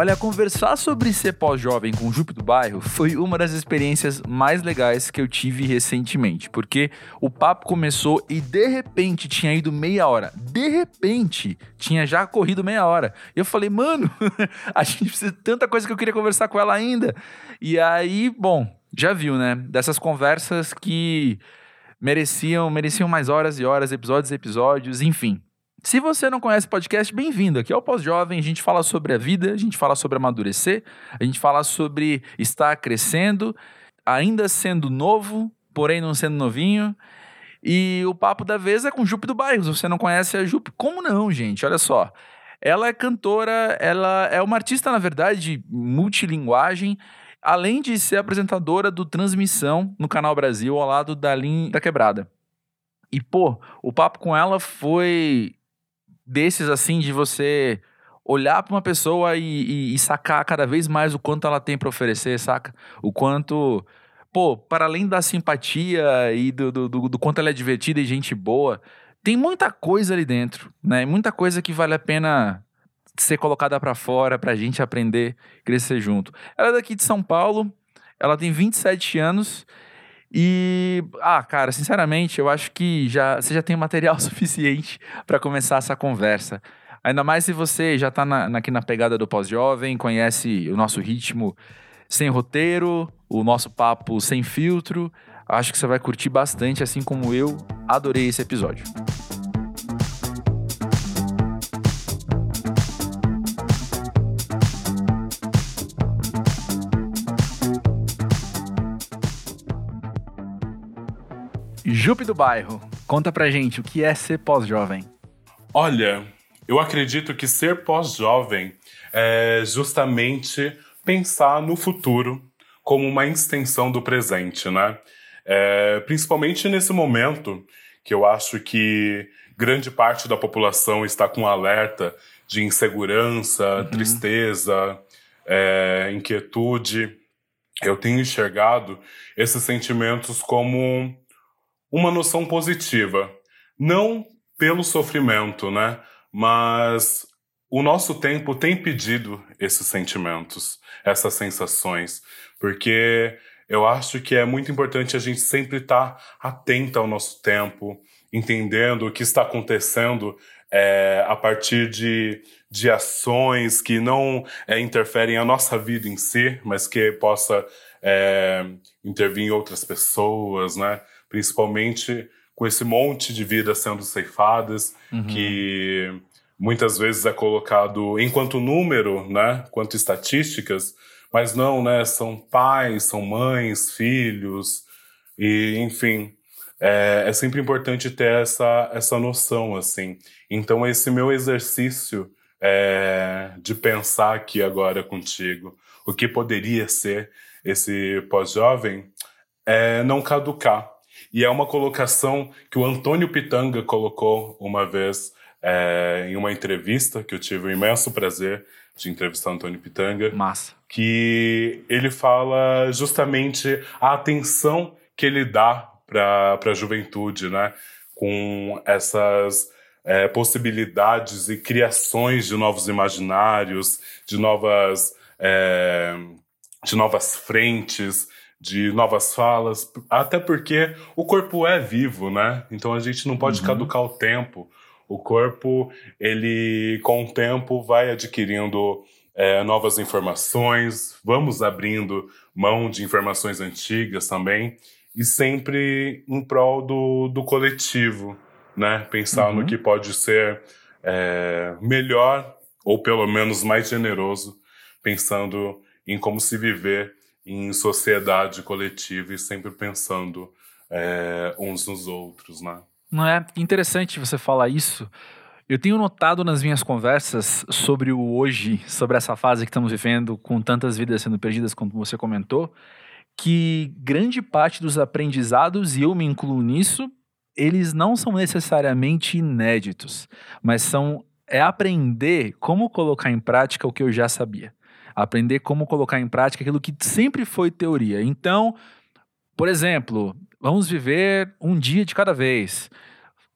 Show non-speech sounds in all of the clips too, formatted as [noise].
Olha, conversar sobre ser pós-jovem com o Jupe do Bairro foi uma das experiências mais legais que eu tive recentemente, porque o papo começou e de repente tinha ido meia hora. De repente tinha já corrido meia hora. E eu falei, mano, [laughs] a gente precisa de tanta coisa que eu queria conversar com ela ainda. E aí, bom, já viu, né? Dessas conversas que mereciam, mereciam mais horas e horas, episódios e episódios, enfim. Se você não conhece podcast, bem-vindo. Aqui é o Pós-Jovem. A gente fala sobre a vida, a gente fala sobre amadurecer, a gente fala sobre estar crescendo, ainda sendo novo, porém não sendo novinho. E o papo da vez é com Jupe do Bairro. Se você não conhece a Jupe, como não, gente? Olha só. Ela é cantora, ela é uma artista, na verdade, multilinguagem, além de ser apresentadora do Transmissão no Canal Brasil, ao lado da Linha da Quebrada. E, pô, o papo com ela foi desses assim de você olhar para uma pessoa e, e, e, sacar cada vez mais o quanto ela tem para oferecer, saca? O quanto, pô, para além da simpatia e do, do, do, do, quanto ela é divertida e gente boa, tem muita coisa ali dentro, né? Muita coisa que vale a pena ser colocada para fora pra gente aprender, crescer junto. Ela é daqui de São Paulo, ela tem 27 anos e, ah, cara, sinceramente, eu acho que já você já tem material [laughs] suficiente para começar essa conversa. Ainda mais se você já está na, aqui na pegada do pós-jovem, conhece o nosso ritmo sem roteiro, o nosso papo sem filtro. Acho que você vai curtir bastante, assim como eu adorei esse episódio. Jupe do Bairro, conta pra gente o que é ser pós-jovem. Olha, eu acredito que ser pós-jovem é justamente pensar no futuro como uma extensão do presente, né? É, principalmente nesse momento que eu acho que grande parte da população está com alerta de insegurança, uhum. tristeza, é, inquietude. Eu tenho enxergado esses sentimentos como uma noção positiva. Não pelo sofrimento, né? Mas o nosso tempo tem pedido esses sentimentos, essas sensações, porque eu acho que é muito importante a gente sempre estar tá atento ao nosso tempo, entendendo o que está acontecendo é, a partir de, de ações que não é, interferem a nossa vida em si, mas que possa é, intervir em outras pessoas, né? Principalmente com esse monte de vidas sendo ceifadas, uhum. que muitas vezes é colocado enquanto número, né, quanto estatísticas, mas não, né, são pais, são mães, filhos, e enfim, é, é sempre importante ter essa, essa noção, assim. Então esse meu exercício é, de pensar aqui agora contigo, o que poderia ser esse pós-jovem, é não caducar, e é uma colocação que o Antônio Pitanga colocou uma vez é, em uma entrevista, que eu tive o imenso prazer de entrevistar o Antônio Pitanga. Massa. Que ele fala justamente a atenção que ele dá para a juventude, né? Com essas é, possibilidades e criações de novos imaginários, de novas, é, de novas frentes, de novas falas, até porque o corpo é vivo, né? Então a gente não pode uhum. caducar o tempo. O corpo, ele com o tempo vai adquirindo é, novas informações, vamos abrindo mão de informações antigas também, e sempre em prol do, do coletivo, né? Pensar uhum. no que pode ser é, melhor, ou pelo menos mais generoso, pensando em como se viver em sociedade coletiva e sempre pensando é, uns nos outros, né? Não é interessante você falar isso. Eu tenho notado nas minhas conversas sobre o hoje, sobre essa fase que estamos vivendo, com tantas vidas sendo perdidas, como você comentou, que grande parte dos aprendizados, e eu me incluo nisso, eles não são necessariamente inéditos, mas são é aprender como colocar em prática o que eu já sabia aprender como colocar em prática aquilo que sempre foi teoria. Então, por exemplo, vamos viver um dia de cada vez.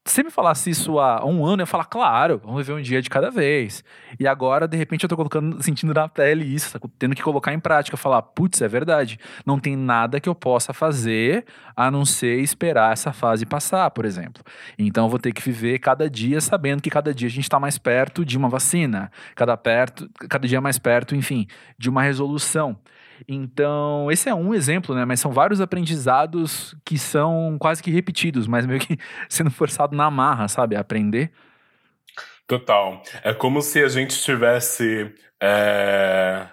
Se você me falasse isso há um ano, eu ia falar, claro, vamos viver um dia de cada vez. E agora, de repente, eu tô colocando, sentindo na pele isso, tendo que colocar em prática, falar, putz, é verdade. Não tem nada que eu possa fazer a não ser esperar essa fase passar, por exemplo. Então, eu vou ter que viver cada dia sabendo que cada dia a gente está mais perto de uma vacina, cada, perto, cada dia mais perto, enfim, de uma resolução. Então, esse é um exemplo, né? Mas são vários aprendizados que são quase que repetidos, mas meio que [laughs] sendo forçado na marra, sabe? A aprender. Total. É como se a gente estivesse é,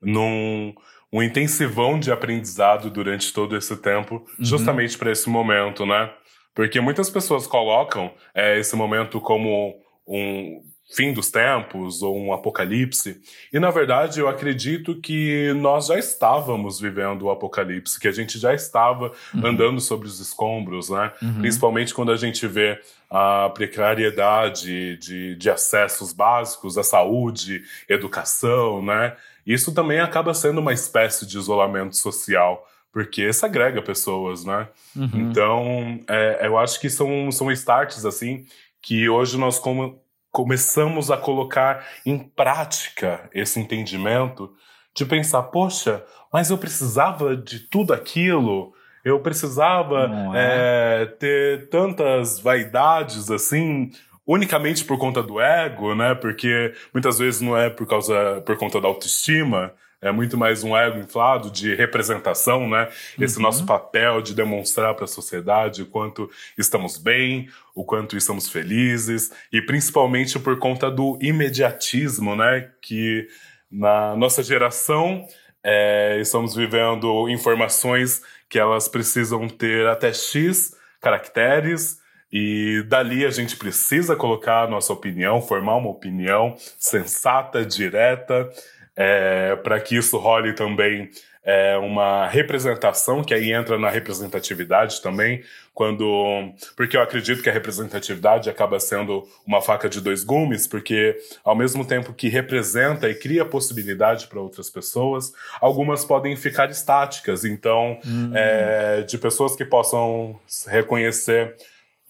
num um intensivão de aprendizado durante todo esse tempo, uhum. justamente para esse momento, né? Porque muitas pessoas colocam é, esse momento como um fim dos tempos ou um apocalipse. E na verdade eu acredito que nós já estávamos vivendo o apocalipse, que a gente já estava uhum. andando sobre os escombros, né? Uhum. Principalmente quando a gente vê a precariedade de, de acessos básicos à saúde, educação, né? Isso também acaba sendo uma espécie de isolamento social porque segrega pessoas, né? Uhum. Então, é, eu acho que são, são starts, assim, que hoje nós como começamos a colocar em prática esse entendimento de pensar, poxa, mas eu precisava de tudo aquilo, eu precisava é. É, ter tantas vaidades assim, unicamente por conta do ego, né? Porque muitas vezes não é por causa por conta da autoestima, é muito mais um ego inflado de representação, né? Esse uhum. nosso papel de demonstrar para a sociedade o quanto estamos bem, o quanto estamos felizes, e principalmente por conta do imediatismo, né? Que na nossa geração é, estamos vivendo informações que elas precisam ter até X caracteres, e dali a gente precisa colocar a nossa opinião, formar uma opinião sensata, direta, é, para que isso role também é, uma representação, que aí entra na representatividade também, quando. Porque eu acredito que a representatividade acaba sendo uma faca de dois gumes, porque ao mesmo tempo que representa e cria possibilidade para outras pessoas, algumas podem ficar estáticas. Então, hum. é, de pessoas que possam reconhecer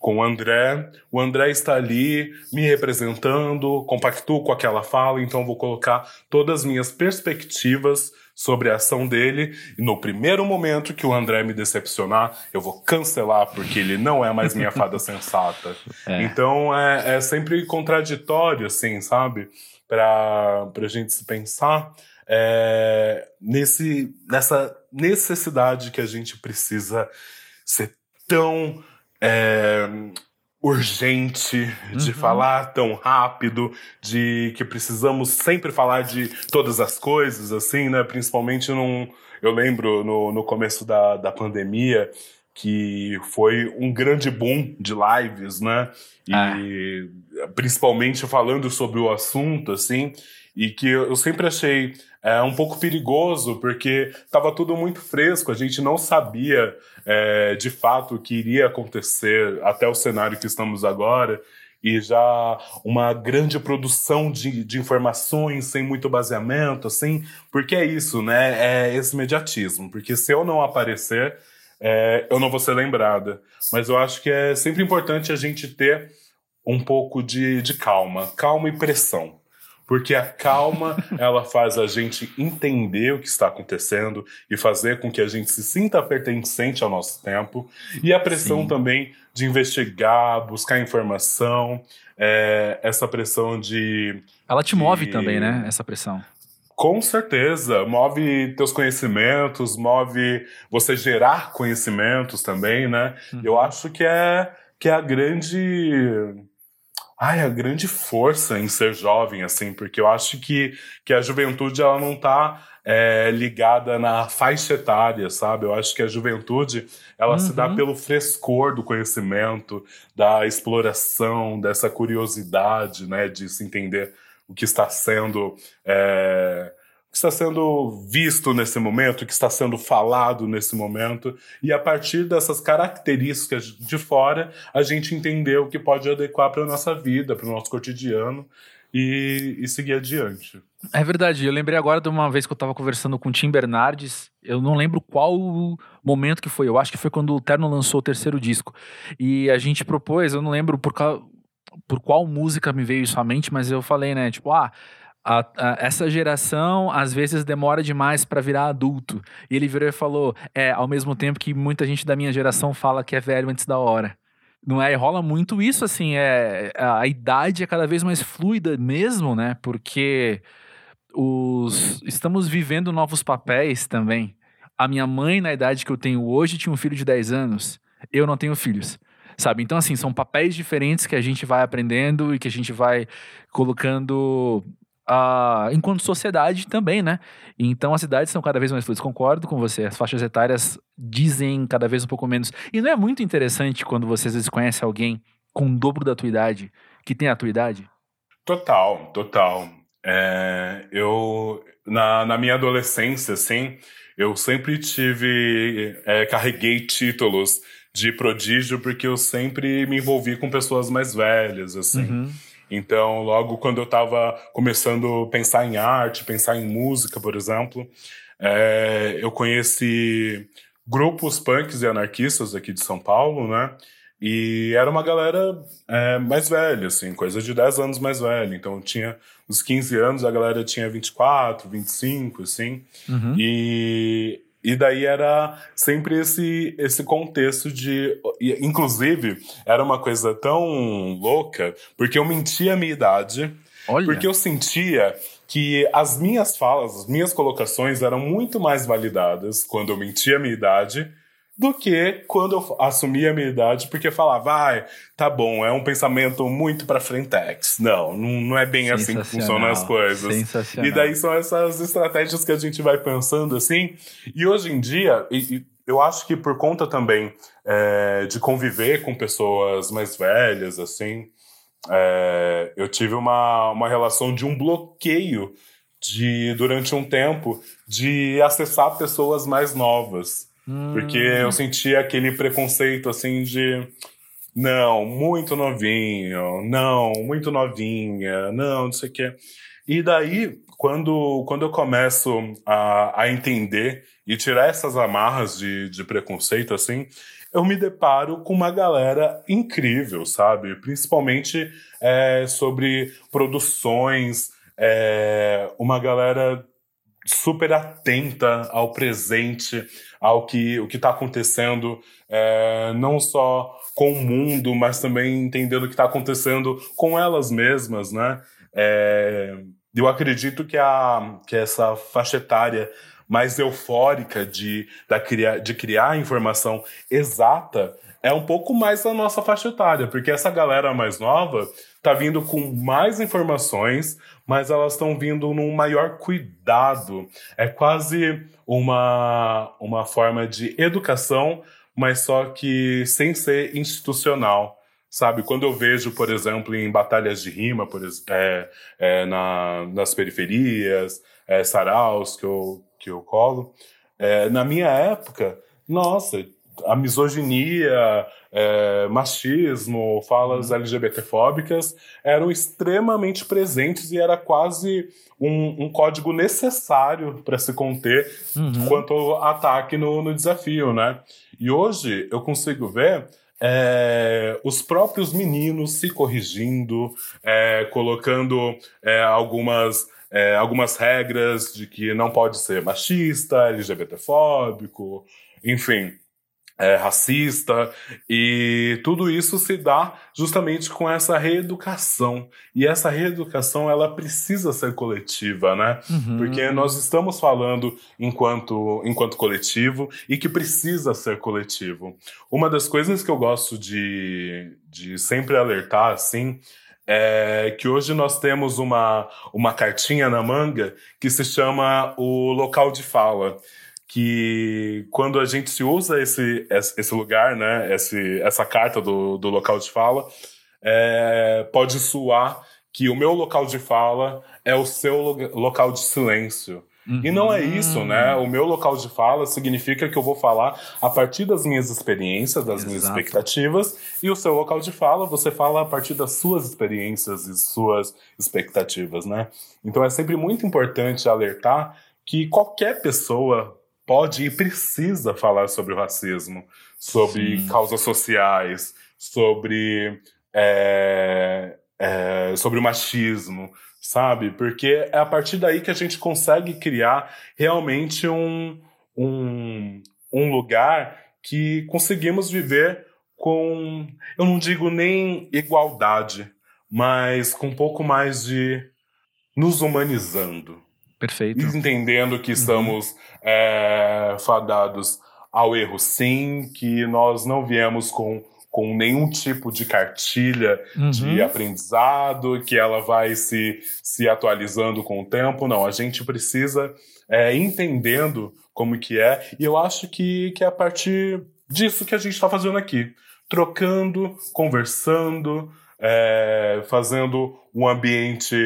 com o André. O André está ali me representando, compactuo com aquela fala, então vou colocar todas as minhas perspectivas sobre a ação dele. E no primeiro momento que o André me decepcionar, eu vou cancelar, porque ele não é mais minha fada [laughs] sensata. É. Então é, é sempre contraditório, assim, sabe? Para a gente se pensar. É, nesse, nessa necessidade que a gente precisa ser tão é, urgente de uhum. falar tão rápido, de que precisamos sempre falar de todas as coisas, assim, né? Principalmente num. Eu lembro no, no começo da, da pandemia que foi um grande boom de lives, né? E é. principalmente falando sobre o assunto, assim, e que eu sempre achei é, um pouco perigoso, porque estava tudo muito fresco, a gente não sabia é, de fato o que iria acontecer até o cenário que estamos agora, e já uma grande produção de, de informações sem muito baseamento, assim, porque é isso, né? É esse mediatismo, porque se eu não aparecer, é, eu não vou ser lembrada. Mas eu acho que é sempre importante a gente ter um pouco de, de calma, calma e pressão porque a calma [laughs] ela faz a gente entender o que está acontecendo e fazer com que a gente se sinta pertencente ao nosso tempo e a pressão Sim. também de investigar, buscar informação, é, essa pressão de ela te move também, né? Essa pressão. Com certeza, move teus conhecimentos, move você gerar conhecimentos também, né? Uhum. Eu acho que é que é a grande ai, a grande força em ser jovem, assim, porque eu acho que, que a juventude ela não está é, ligada na faixa etária, sabe? Eu acho que a juventude ela uhum. se dá uhum. pelo frescor do conhecimento, da exploração, dessa curiosidade, né, de se entender o que está sendo é, que está sendo visto nesse momento, que está sendo falado nesse momento, e a partir dessas características de fora, a gente entender o que pode adequar para a nossa vida, para o nosso cotidiano e, e seguir adiante. É verdade, eu lembrei agora de uma vez que eu tava conversando com o Tim Bernardes, eu não lembro qual momento que foi, eu acho que foi quando o Terno lançou o terceiro disco. E a gente propôs, eu não lembro por qual, por qual música me veio isso à mente, mas eu falei, né, tipo, ah, a, a, essa geração às vezes demora demais para virar adulto. E ele virou e falou: é, ao mesmo tempo que muita gente da minha geração fala que é velho antes da hora. Não é? E rola muito isso, assim, é, a, a idade é cada vez mais fluida mesmo, né? Porque os, estamos vivendo novos papéis também. A minha mãe, na idade que eu tenho hoje, tinha um filho de 10 anos. Eu não tenho filhos sabe? Então, assim, são papéis diferentes que a gente vai aprendendo e que a gente vai colocando uh, enquanto sociedade também, né? Então as cidades são cada vez mais fluidas. Concordo com você. As faixas etárias dizem cada vez um pouco menos. E não é muito interessante quando você às vezes conhece alguém com o dobro da tua idade, que tem a tua idade? Total, total. É, eu, na, na minha adolescência, assim, eu sempre tive, é, carreguei títulos de prodígio porque eu sempre me envolvi com pessoas mais velhas, assim. Uhum. Então, logo quando eu estava começando a pensar em arte, pensar em música, por exemplo, é, eu conheci grupos punks e anarquistas aqui de São Paulo, né? E era uma galera é, mais velha, assim, coisa de 10 anos mais velha. Então tinha os 15 anos, a galera tinha 24, 25, assim. Uhum. E e daí era sempre esse, esse contexto de. Inclusive, era uma coisa tão louca, porque eu mentia a minha idade, Olha. porque eu sentia que as minhas falas, as minhas colocações eram muito mais validadas quando eu mentia a minha idade do que quando eu assumia a minha idade, porque falava, vai, ah, tá bom, é um pensamento muito pra frentex. Não, não, é bem assim que funcionam as coisas. E daí são essas estratégias que a gente vai pensando assim. E hoje em dia, e, e eu acho que por conta também é, de conviver com pessoas mais velhas, assim, é, eu tive uma, uma relação de um bloqueio de durante um tempo de acessar pessoas mais novas. Porque eu sentia aquele preconceito assim de. Não, muito novinho, não, muito novinha, não, não sei o quê. E daí, quando, quando eu começo a, a entender e tirar essas amarras de, de preconceito, assim, eu me deparo com uma galera incrível, sabe? Principalmente é, sobre produções, é, uma galera super atenta ao presente, ao que o que está acontecendo, é, não só com o mundo, mas também entendendo o que está acontecendo com elas mesmas, né? É, eu acredito que, a, que essa faixa etária mais eufórica de, da, de criar informação exata é um pouco mais a nossa faixa etária, porque essa galera mais nova tá vindo com mais informações, mas elas estão vindo num maior cuidado. É quase uma, uma forma de educação, mas só que sem ser institucional. Sabe, quando eu vejo, por exemplo, em batalhas de rima, por, é, é, na, nas periferias, é, saraus que eu, que eu colo, é, na minha época, nossa, a misoginia, é, machismo, falas uhum. LGBTfóbicas eram extremamente presentes e era quase um, um código necessário para se conter uhum. quanto ao ataque no, no desafio, né? E hoje eu consigo ver é, os próprios meninos se corrigindo, é, colocando é, algumas, é, algumas regras de que não pode ser machista, LGBTfóbico, enfim é, racista, e tudo isso se dá justamente com essa reeducação. E essa reeducação ela precisa ser coletiva, né? Uhum. Porque nós estamos falando enquanto, enquanto coletivo e que precisa ser coletivo. Uma das coisas que eu gosto de, de sempre alertar, assim, é que hoje nós temos uma, uma cartinha na manga que se chama o local de fala que quando a gente se usa esse, esse lugar, né, esse, essa carta do, do local de fala, é, pode soar que o meu local de fala é o seu local de silêncio. Uhum. E não é isso, né? O meu local de fala significa que eu vou falar a partir das minhas experiências, das Exato. minhas expectativas, e o seu local de fala, você fala a partir das suas experiências e suas expectativas, né? Então é sempre muito importante alertar que qualquer pessoa pode e precisa falar sobre o racismo, sobre Sim. causas sociais, sobre, é, é, sobre o machismo, sabe? Porque é a partir daí que a gente consegue criar realmente um, um, um lugar que conseguimos viver com, eu não digo nem igualdade, mas com um pouco mais de nos humanizando. Perfeito. Entendendo que uhum. estamos é, fadados ao erro, sim, que nós não viemos com com nenhum tipo de cartilha uhum. de aprendizado, que ela vai se, se atualizando com o tempo. Não, a gente precisa é, entendendo como que é, e eu acho que, que é a partir disso que a gente está fazendo aqui. Trocando, conversando, é, fazendo um ambiente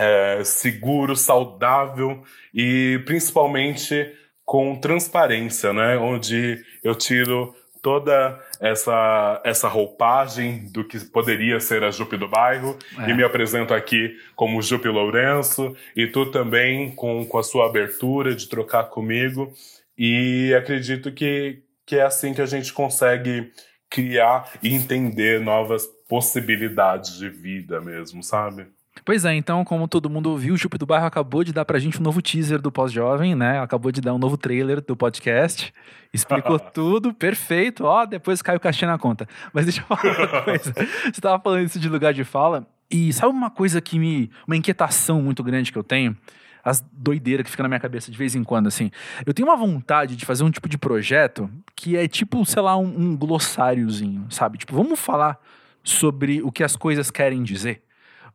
é, seguro, saudável e principalmente com transparência, né? Onde eu tiro toda essa, essa roupagem do que poderia ser a Jupe do bairro é. e me apresento aqui como Jupe Lourenço e tu também com, com a sua abertura de trocar comigo e acredito que, que é assim que a gente consegue criar e entender novas possibilidades de vida mesmo, sabe? Pois é, então, como todo mundo ouviu, o Jupe do Bairro acabou de dar pra gente um novo teaser do Pós-Jovem, né? Acabou de dar um novo trailer do podcast. Explicou [laughs] tudo, perfeito. Ó, depois caiu o caixinha na conta. Mas deixa eu falar uma [laughs] coisa. Você tava falando isso de lugar de fala, e sabe uma coisa que me. Uma inquietação muito grande que eu tenho? As doideiras que fica na minha cabeça de vez em quando, assim. Eu tenho uma vontade de fazer um tipo de projeto que é tipo, sei lá, um, um glossáriozinho, sabe? Tipo, vamos falar sobre o que as coisas querem dizer.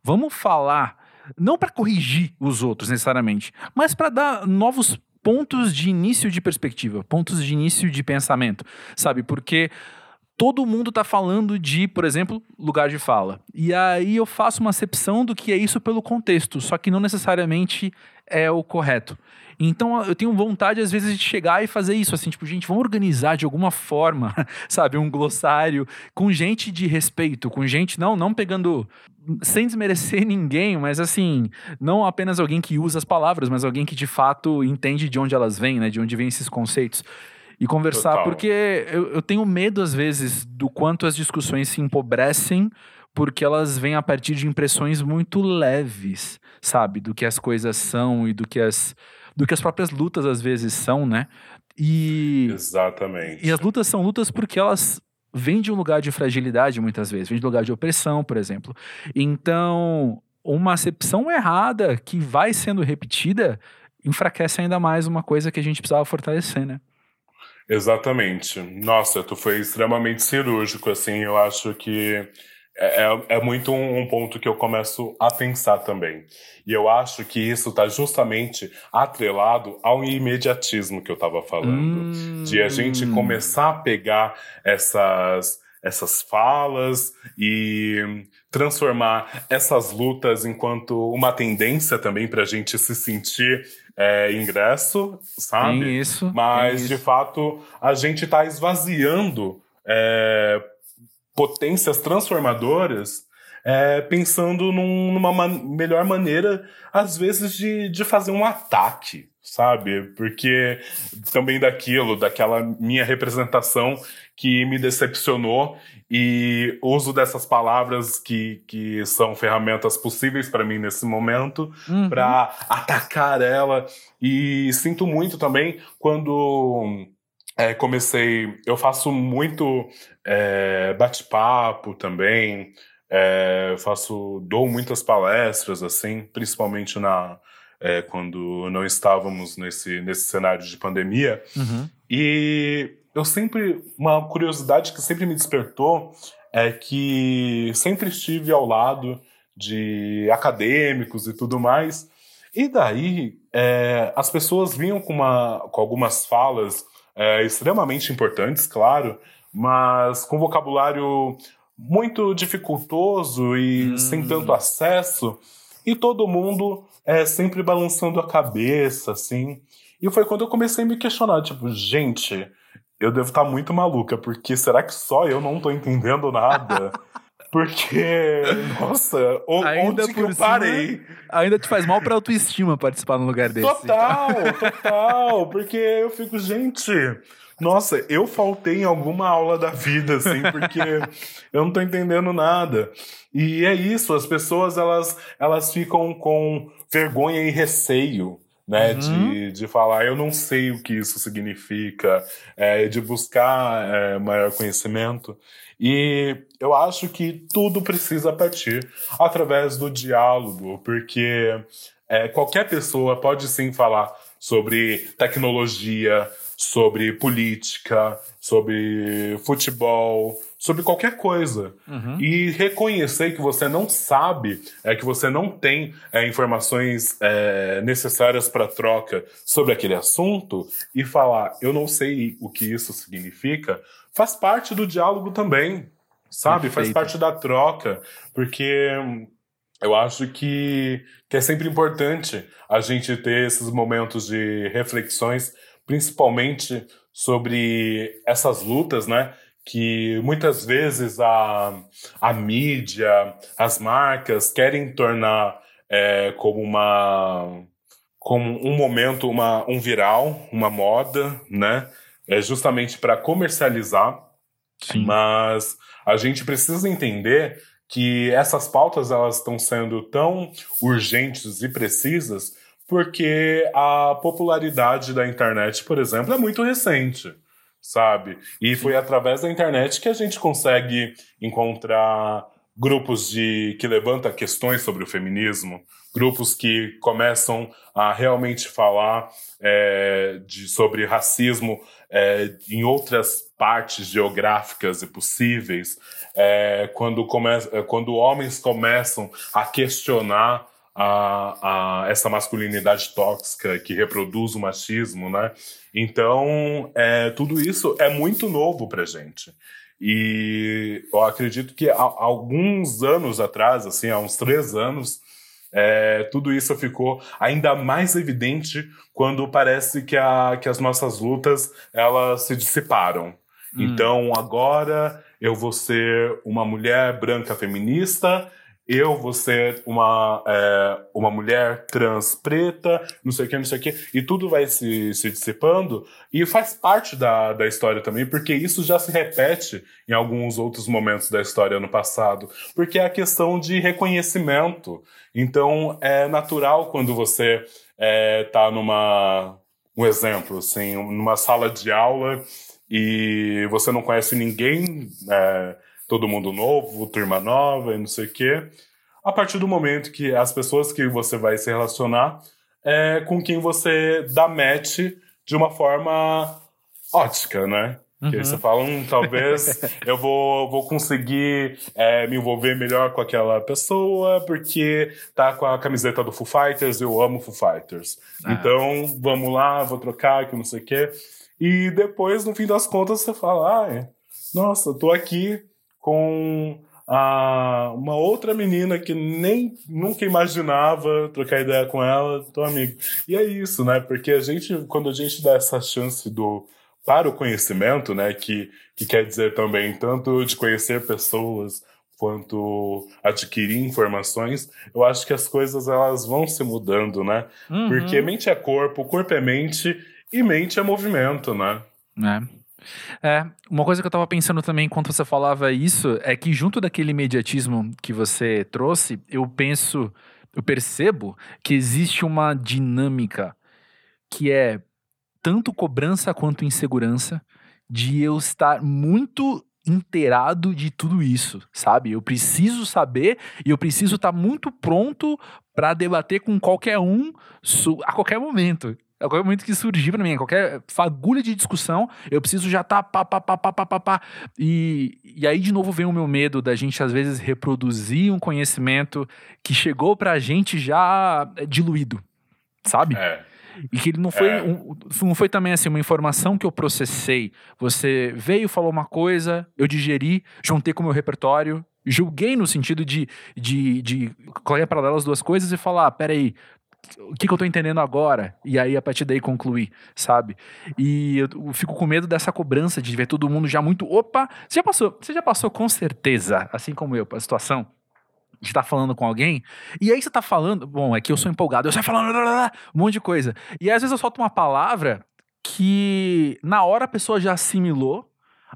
Vamos falar, não para corrigir os outros necessariamente, mas para dar novos pontos de início de perspectiva, pontos de início de pensamento, sabe? Porque todo mundo está falando de, por exemplo, lugar de fala. E aí eu faço uma acepção do que é isso pelo contexto, só que não necessariamente é o correto. Então eu tenho vontade, às vezes, de chegar e fazer isso, assim, tipo, gente, vamos organizar de alguma forma, [laughs] sabe, um glossário com gente de respeito, com gente, não, não pegando. Sem desmerecer [laughs] ninguém, mas assim, não apenas alguém que usa as palavras, mas alguém que de fato entende de onde elas vêm, né? De onde vêm esses conceitos e conversar, Total. porque eu, eu, tenho medo, às vezes, do quanto as discussões se empobrecem, porque elas vêm a partir de impressões muito leves, sabe? Do que as coisas são e do que as, do que as próprias lutas às vezes são, né? E Exatamente. E as lutas são lutas porque elas vêm de um lugar de fragilidade muitas vezes, vêm de um lugar de opressão, por exemplo. Então, uma acepção errada que vai sendo repetida enfraquece ainda mais uma coisa que a gente precisava fortalecer, né? Exatamente. Nossa, tu foi extremamente cirúrgico, assim, eu acho que é, é, é muito um, um, ponto que eu começo a pensar também. E eu acho que isso está justamente atrelado ao imediatismo que eu estava falando. Hum. De a gente começar a pegar essas, essas falas e transformar essas lutas enquanto uma tendência também para a gente se sentir é, ingresso, sabe? Isso. Mas, tem de fato, a gente está esvaziando. É, potências transformadoras, é, pensando num, numa man melhor maneira, às vezes, de, de fazer um ataque, sabe? Porque também daquilo, daquela minha representação que me decepcionou e uso dessas palavras que, que são ferramentas possíveis para mim nesse momento uhum. para atacar ela e sinto muito também quando é, comecei. Eu faço muito é, bate-papo também. É, faço, dou muitas palestras, assim, principalmente na é, quando não estávamos nesse, nesse cenário de pandemia. Uhum. E eu sempre. Uma curiosidade que sempre me despertou é que sempre estive ao lado de acadêmicos e tudo mais. E daí é, as pessoas vinham com, uma, com algumas falas é, extremamente importantes, claro, mas com vocabulário muito dificultoso e hum. sem tanto acesso. e todo mundo é, sempre balançando a cabeça, assim. E foi quando eu comecei a me questionar, tipo, gente, eu devo estar tá muito maluca, porque será que só eu não tô entendendo nada? [laughs] Porque, [laughs] nossa, ainda onde que eu parei? ainda te faz mal pra autoestima participar num lugar desse. Total, total. Porque eu fico, gente, nossa, eu faltei em alguma aula da vida, assim, porque eu não tô entendendo nada. E é isso, as pessoas, elas, elas ficam com vergonha e receio né? Uhum. De, de falar, eu não sei o que isso significa, é, de buscar é, maior conhecimento. E eu acho que tudo precisa partir através do diálogo, porque é, qualquer pessoa pode sim falar sobre tecnologia, sobre política, sobre futebol, sobre qualquer coisa. Uhum. E reconhecer que você não sabe, é que você não tem é, informações é, necessárias para troca sobre aquele assunto e falar, eu não sei o que isso significa, faz parte do diálogo também, sabe? Perfeito. Faz parte da troca, porque eu acho que, que é sempre importante a gente ter esses momentos de reflexões principalmente sobre essas lutas, né? Que muitas vezes a, a mídia, as marcas querem tornar é, como uma como um momento, uma, um viral, uma moda, né? É justamente para comercializar. Sim. Mas a gente precisa entender que essas pautas elas estão sendo tão urgentes e precisas porque a popularidade da internet, por exemplo, é muito recente, sabe? E foi através da internet que a gente consegue encontrar grupos de que levantam questões sobre o feminismo, grupos que começam a realmente falar é, de, sobre racismo é, em outras partes geográficas e possíveis, é, quando, come, quando homens começam a questionar a, a essa masculinidade tóxica que reproduz o machismo, né? Então, é, tudo isso é muito novo pra gente. E eu acredito que há, alguns anos atrás, assim, há uns três anos, é, tudo isso ficou ainda mais evidente quando parece que, a, que as nossas lutas elas se dissiparam. Hum. Então agora eu vou ser uma mulher branca feminista eu vou ser uma, é, uma mulher trans preta, não sei o que, não sei o que, e tudo vai se, se dissipando, e faz parte da, da história também, porque isso já se repete em alguns outros momentos da história no passado, porque é a questão de reconhecimento. Então, é natural quando você é, tá numa. Um exemplo, assim, numa sala de aula e você não conhece ninguém. É, todo mundo novo, turma nova e não sei o quê. A partir do momento que as pessoas que você vai se relacionar é com quem você dá match de uma forma ótica, né? Uhum. Que você fala, hum, talvez [laughs] eu vou, vou conseguir é, me envolver melhor com aquela pessoa porque tá com a camiseta do Foo Fighters, eu amo Foo Fighters. Ah. Então, vamos lá, vou trocar, que não sei o quê. E depois, no fim das contas, você fala, ah, nossa, tô aqui com a, uma outra menina que nem nunca imaginava trocar ideia com ela, tô amigo. E é isso, né? Porque a gente, quando a gente dá essa chance do para o conhecimento, né, que, que quer dizer também tanto de conhecer pessoas quanto adquirir informações, eu acho que as coisas elas vão se mudando, né? Uhum. Porque mente é corpo, corpo é mente e mente é movimento, né? É. É, uma coisa que eu tava pensando também enquanto você falava isso é que junto daquele imediatismo que você trouxe, eu penso, eu percebo que existe uma dinâmica que é tanto cobrança quanto insegurança de eu estar muito inteirado de tudo isso, sabe? Eu preciso saber e eu preciso estar muito pronto para debater com qualquer um a qualquer momento. A qualquer momento que surgir pra mim, qualquer fagulha de discussão, eu preciso já tá pá, pá, pá, pá, pá, pá, pá. E, e aí, de novo, vem o meu medo da gente, às vezes, reproduzir um conhecimento que chegou pra gente já diluído, sabe? É. E que ele não foi, é. um, não foi também assim uma informação que eu processei. Você veio, falou uma coisa, eu digeri, juntei com o meu repertório Julguei no sentido de, de, de colocar paralelo as duas coisas e falar, ah, peraí, o que, que, eu tô entendendo agora? E aí, a partir daí, concluir, sabe? E eu fico com medo dessa cobrança de ver todo mundo já muito. Opa! Você já passou, você já passou com certeza, assim como eu, a situação de estar tá falando com alguém, e aí você tá falando. Bom, é que eu sou empolgado, eu saio falando um monte de coisa. E às vezes eu solto uma palavra que na hora a pessoa já assimilou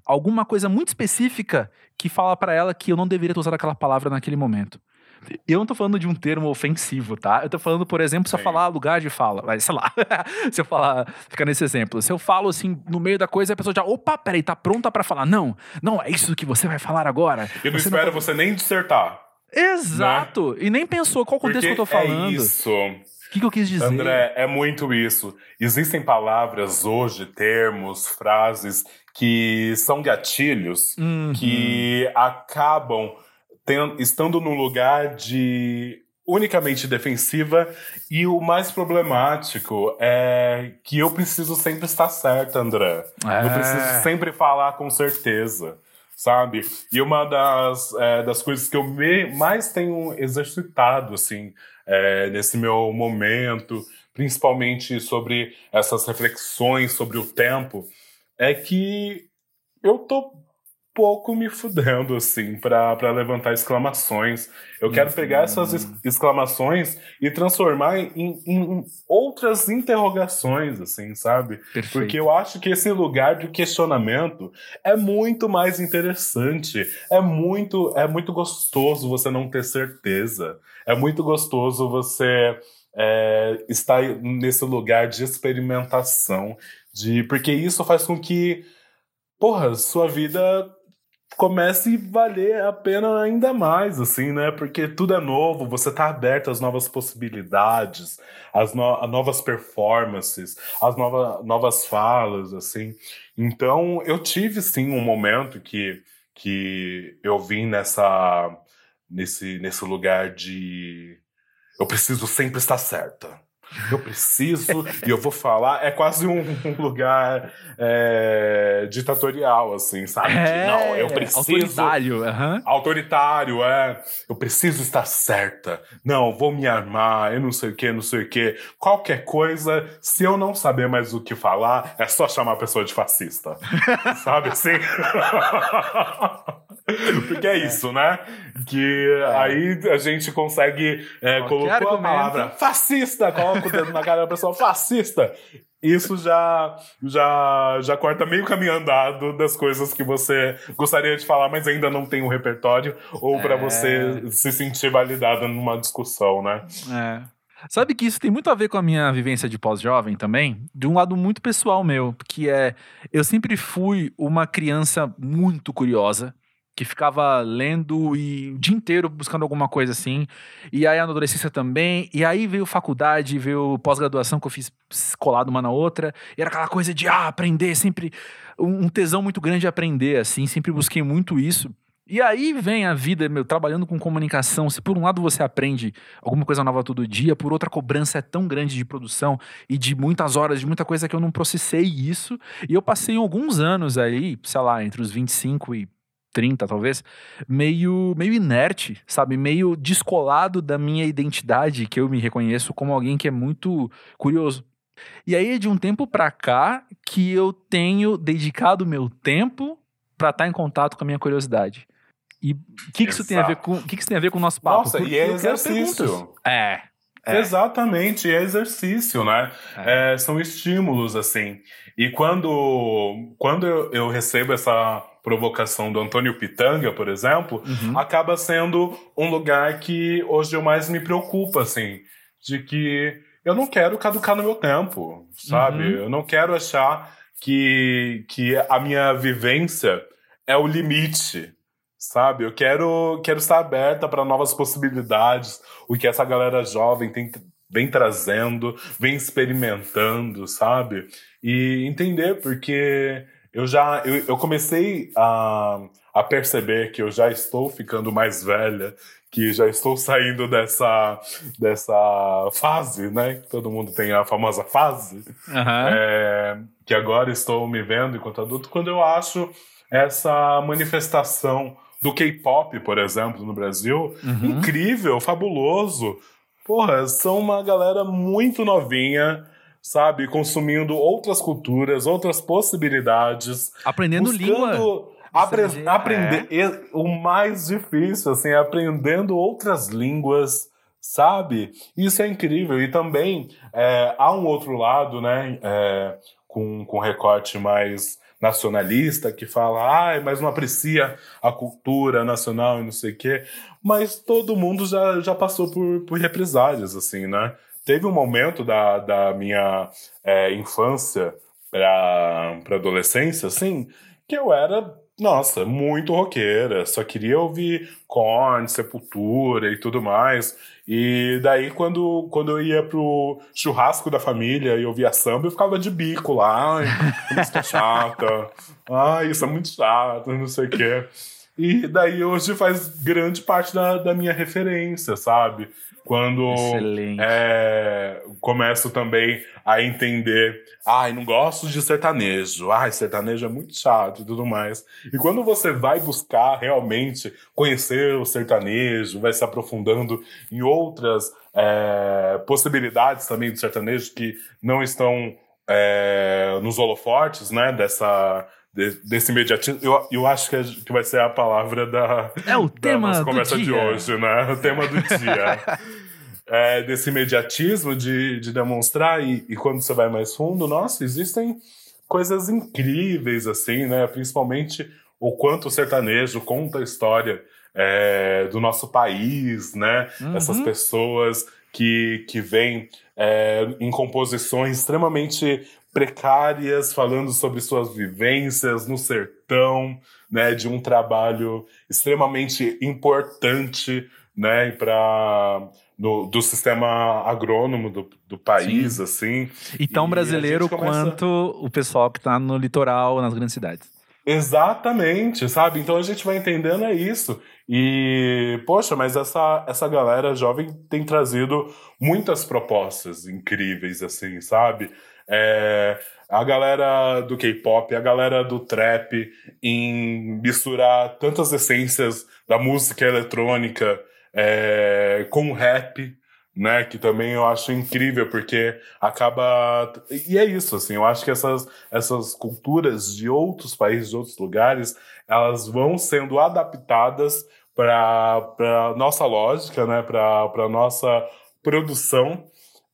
alguma coisa muito específica que fala para ela que eu não deveria ter usado aquela palavra naquele momento. Eu não tô falando de um termo ofensivo, tá? Eu tô falando, por exemplo, se eu falar lugar de fala, mas sei lá, [laughs] se eu falar, fica nesse exemplo, se eu falo assim no meio da coisa, a pessoa já, opa, peraí, tá pronta para falar. Não, não, é isso que você vai falar agora. E não você espera não... você nem dissertar. Exato! Né? E nem pensou qual contexto Porque que eu tô é falando. É isso. O que, que, eu quis dizer? André, é muito isso. Existem palavras hoje, termos, frases que são gatilhos uhum. que acabam estando num lugar de unicamente defensiva e o mais problemático é que eu preciso sempre estar certa, André. É. Eu preciso sempre falar com certeza sabe? E uma das, é, das coisas que eu me, mais tenho exercitado, assim, é, nesse meu momento, principalmente sobre essas reflexões sobre o tempo, é que eu tô pouco me fudendo, assim, para levantar exclamações. Eu quero pegar essas exclamações e transformar em, em outras interrogações, assim, sabe? Perfeito. Porque eu acho que esse lugar de questionamento é muito mais interessante. É muito, é muito gostoso você não ter certeza. É muito gostoso você é, estar nesse lugar de experimentação. De, porque isso faz com que porra, sua vida comece a valer a pena ainda mais, assim, né? Porque tudo é novo, você tá aberto às novas possibilidades, às no novas performances, às nova novas falas, assim. Então, eu tive, sim, um momento que, que eu vim nessa, nesse, nesse lugar de eu preciso sempre estar certa eu preciso e eu vou falar. É quase um, um lugar é, ditatorial, assim, sabe? É, não, eu preciso. Autoritário, uhum. Autoritário, é. Eu preciso estar certa. Não, vou me armar, eu não sei o que, não sei o que. Qualquer coisa, se eu não saber mais o que falar, é só chamar a pessoa de fascista. [laughs] sabe assim? [laughs] Porque é isso, né? Que é. aí a gente consegue é, colocar a palavra fascista, coloca o dedo na cara da pessoa fascista. Isso já, já, já corta meio caminho andado das coisas que você gostaria de falar, mas ainda não tem um repertório, ou é. para você se sentir validada numa discussão, né? É. Sabe que isso tem muito a ver com a minha vivência de pós-jovem também, de um lado muito pessoal meu, que é eu sempre fui uma criança muito curiosa, que ficava lendo e o dia inteiro buscando alguma coisa assim. E aí na adolescência também. E aí veio faculdade, veio pós-graduação que eu fiz colado uma na outra. E era aquela coisa de ah, aprender, sempre um tesão muito grande de aprender, assim. Sempre busquei muito isso. E aí vem a vida, meu, trabalhando com comunicação. Se por um lado você aprende alguma coisa nova todo dia, por outra a cobrança é tão grande de produção e de muitas horas, de muita coisa que eu não processei isso. E eu passei alguns anos aí, sei lá, entre os 25 e 30 talvez, meio, meio inerte, sabe? Meio descolado da minha identidade, que eu me reconheço como alguém que é muito curioso. E aí, de um tempo pra cá, que eu tenho dedicado meu tempo para estar tá em contato com a minha curiosidade. E o que, que isso tem a ver com o que, que isso tem a ver com o nosso papo? Nossa, Porque e é exercício. É, é. Exatamente, é exercício, né? É. É, são estímulos, assim. E quando, quando eu, eu recebo essa provocação do Antônio Pitanga, por exemplo, uhum. acaba sendo um lugar que hoje eu mais me preocupa, assim, de que eu não quero caducar no meu tempo, sabe? Uhum. Eu não quero achar que, que a minha vivência é o limite, sabe? Eu quero, quero estar aberta para novas possibilidades, o que essa galera jovem tem, vem trazendo, vem experimentando, sabe? E entender porque eu já eu, eu comecei a, a perceber que eu já estou ficando mais velha, que já estou saindo dessa, dessa fase, né? Todo mundo tem a famosa fase. Uhum. É, que agora estou me vendo enquanto adulto, quando eu acho essa manifestação do K-pop, por exemplo, no Brasil. Uhum. Incrível, fabuloso. Porra, são uma galera muito novinha, sabe? Consumindo outras culturas, outras possibilidades. Aprendendo língua. Apre aprender. É. O mais difícil, assim, é aprendendo outras línguas, sabe? Isso é incrível. E também é, há um outro lado, né? É, com, com recorte mais nacionalista que fala, ah, mas não aprecia a cultura nacional e não sei o quê. Mas todo mundo já, já passou por, por represálias, assim, né? Teve um momento da, da minha é, infância para adolescência, assim, que eu era nossa, muito roqueira. Só queria ouvir Korn, Sepultura e tudo mais. E daí, quando, quando eu ia pro churrasco da família e ouvia samba, eu ficava de bico lá. Ai, música chata. [laughs] Ai, isso é muito chato, não sei o quê. E daí hoje faz grande parte da, da minha referência, sabe? Quando é, começo também a entender, ai, não gosto de sertanejo, ai, sertanejo é muito chato e tudo mais. E quando você vai buscar realmente conhecer o sertanejo, vai se aprofundando em outras é, possibilidades também do sertanejo que não estão é, nos holofortes, né, dessa desse imediatismo. Eu, eu acho que, é, que vai ser a palavra da, é o da tema nossa conversa de hoje, né? O tema do dia. [laughs] é, desse imediatismo de, de demonstrar, e, e quando você vai mais fundo, nossa, existem coisas incríveis, assim, né? Principalmente o quanto o sertanejo conta a história é, do nosso país, né? Uhum. Essas pessoas que, que vêm é, em composições extremamente precárias, falando sobre suas vivências no sertão, né, de um trabalho extremamente importante, né, para do sistema agrônomo do, do país, Sim. assim. E tão e brasileiro começa... quanto o pessoal que está no litoral, nas grandes cidades. Exatamente, sabe? Então a gente vai entendendo é isso. E, poxa, mas essa, essa galera jovem tem trazido muitas propostas incríveis, assim, sabe? É, a galera do K-pop, a galera do trap, em misturar tantas essências da música eletrônica é, com rap, né? Que também eu acho incrível, porque acaba. E é isso, assim, eu acho que essas, essas culturas de outros países, de outros lugares, elas vão sendo adaptadas para nossa lógica, né? Para nossa produção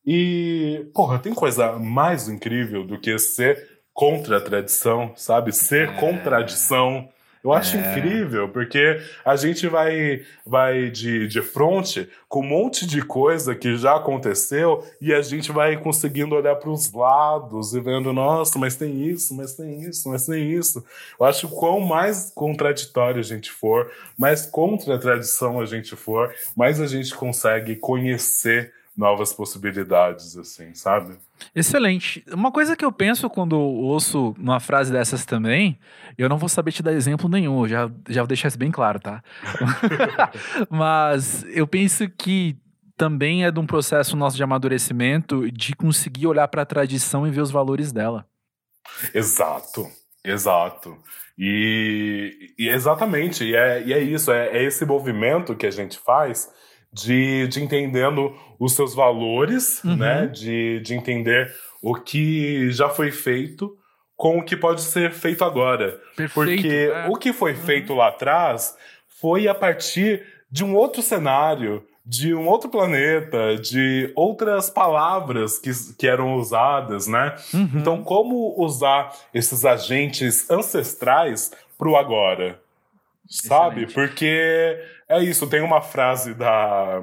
e, porra, tem coisa mais incrível do que ser contra a tradição, sabe? Ser é. contradição. Eu acho é. incrível, porque a gente vai, vai de, de frente com um monte de coisa que já aconteceu e a gente vai conseguindo olhar para os lados e vendo, nossa, mas tem isso, mas tem isso, mas tem isso. Eu acho que quanto mais contraditório a gente for, mais contra a tradição a gente for, mais a gente consegue conhecer novas possibilidades, assim, sabe? Excelente. Uma coisa que eu penso quando ouço uma frase dessas também, eu não vou saber te dar exemplo nenhum, já, já vou deixar isso bem claro, tá? [laughs] Mas eu penso que também é de um processo nosso de amadurecimento de conseguir olhar para a tradição e ver os valores dela. Exato, exato. E, e exatamente, e é, e é isso, é, é esse movimento que a gente faz de, de entendendo os seus valores, uhum. né? De, de entender o que já foi feito com o que pode ser feito agora. Perfeito, Porque é. o que foi uhum. feito lá atrás foi a partir de um outro cenário, de um outro planeta, de outras palavras que, que eram usadas, né? Uhum. Então, como usar esses agentes ancestrais para o agora? Sabe? Excelente. Porque é isso, tem uma frase da,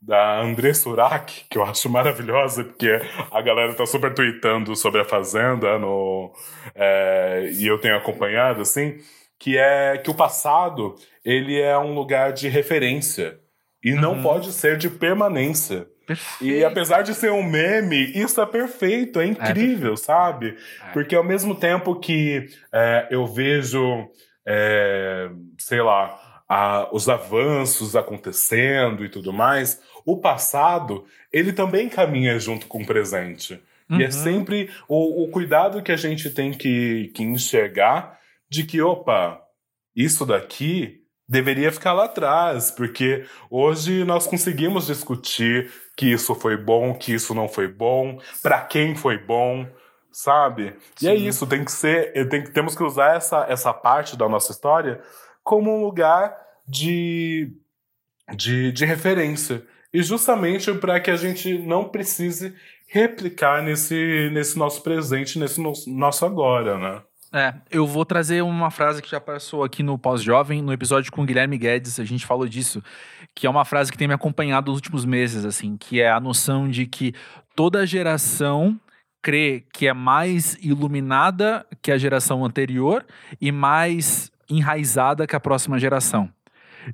da André Surak, que eu acho maravilhosa, porque a galera tá super tweetando sobre a Fazenda no, é, e eu tenho acompanhado, assim, que é que o passado, ele é um lugar de referência e não uhum. pode ser de permanência. Perfeito. E apesar de ser um meme, isso é perfeito, é incrível, é sabe? É. Porque ao mesmo tempo que é, eu vejo, é, sei lá, a, os avanços acontecendo e tudo mais, o passado, ele também caminha junto com o presente. Uhum. E é uhum. sempre o, o, cuidado que a gente tem que, que enxergar de que, opa, isso daqui deveria ficar lá atrás, porque hoje nós conseguimos discutir que isso foi bom, que isso não foi bom, para quem foi bom, sabe? Sim. E é isso, tem que ser, tem, temos que usar essa, essa parte da nossa história como um lugar de, de, de referência. E justamente para que a gente não precise replicar nesse, nesse nosso presente, nesse nosso agora, né? É, eu vou trazer uma frase que já passou aqui no Pós-Jovem, no episódio com o Guilherme Guedes, a gente falou disso, que é uma frase que tem me acompanhado nos últimos meses, assim, que é a noção de que toda geração crê que é mais iluminada que a geração anterior e mais enraizada que a próxima geração.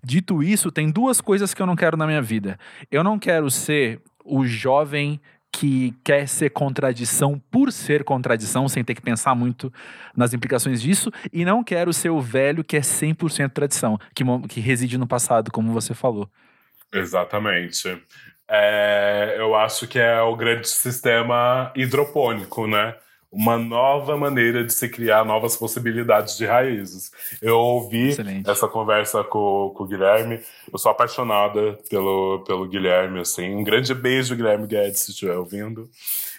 Dito isso, tem duas coisas que eu não quero na minha vida. Eu não quero ser o jovem que quer ser contradição por ser contradição, sem ter que pensar muito nas implicações disso, e não quero ser o velho que é 100% tradição, que, que reside no passado, como você falou. Exatamente. É, eu acho que é o grande sistema hidropônico, né? Uma nova maneira de se criar novas possibilidades de raízes. Eu ouvi Excelente. essa conversa com, com o Guilherme, eu sou apaixonada pelo, pelo Guilherme, assim, um grande beijo, Guilherme Guedes, se estiver ouvindo.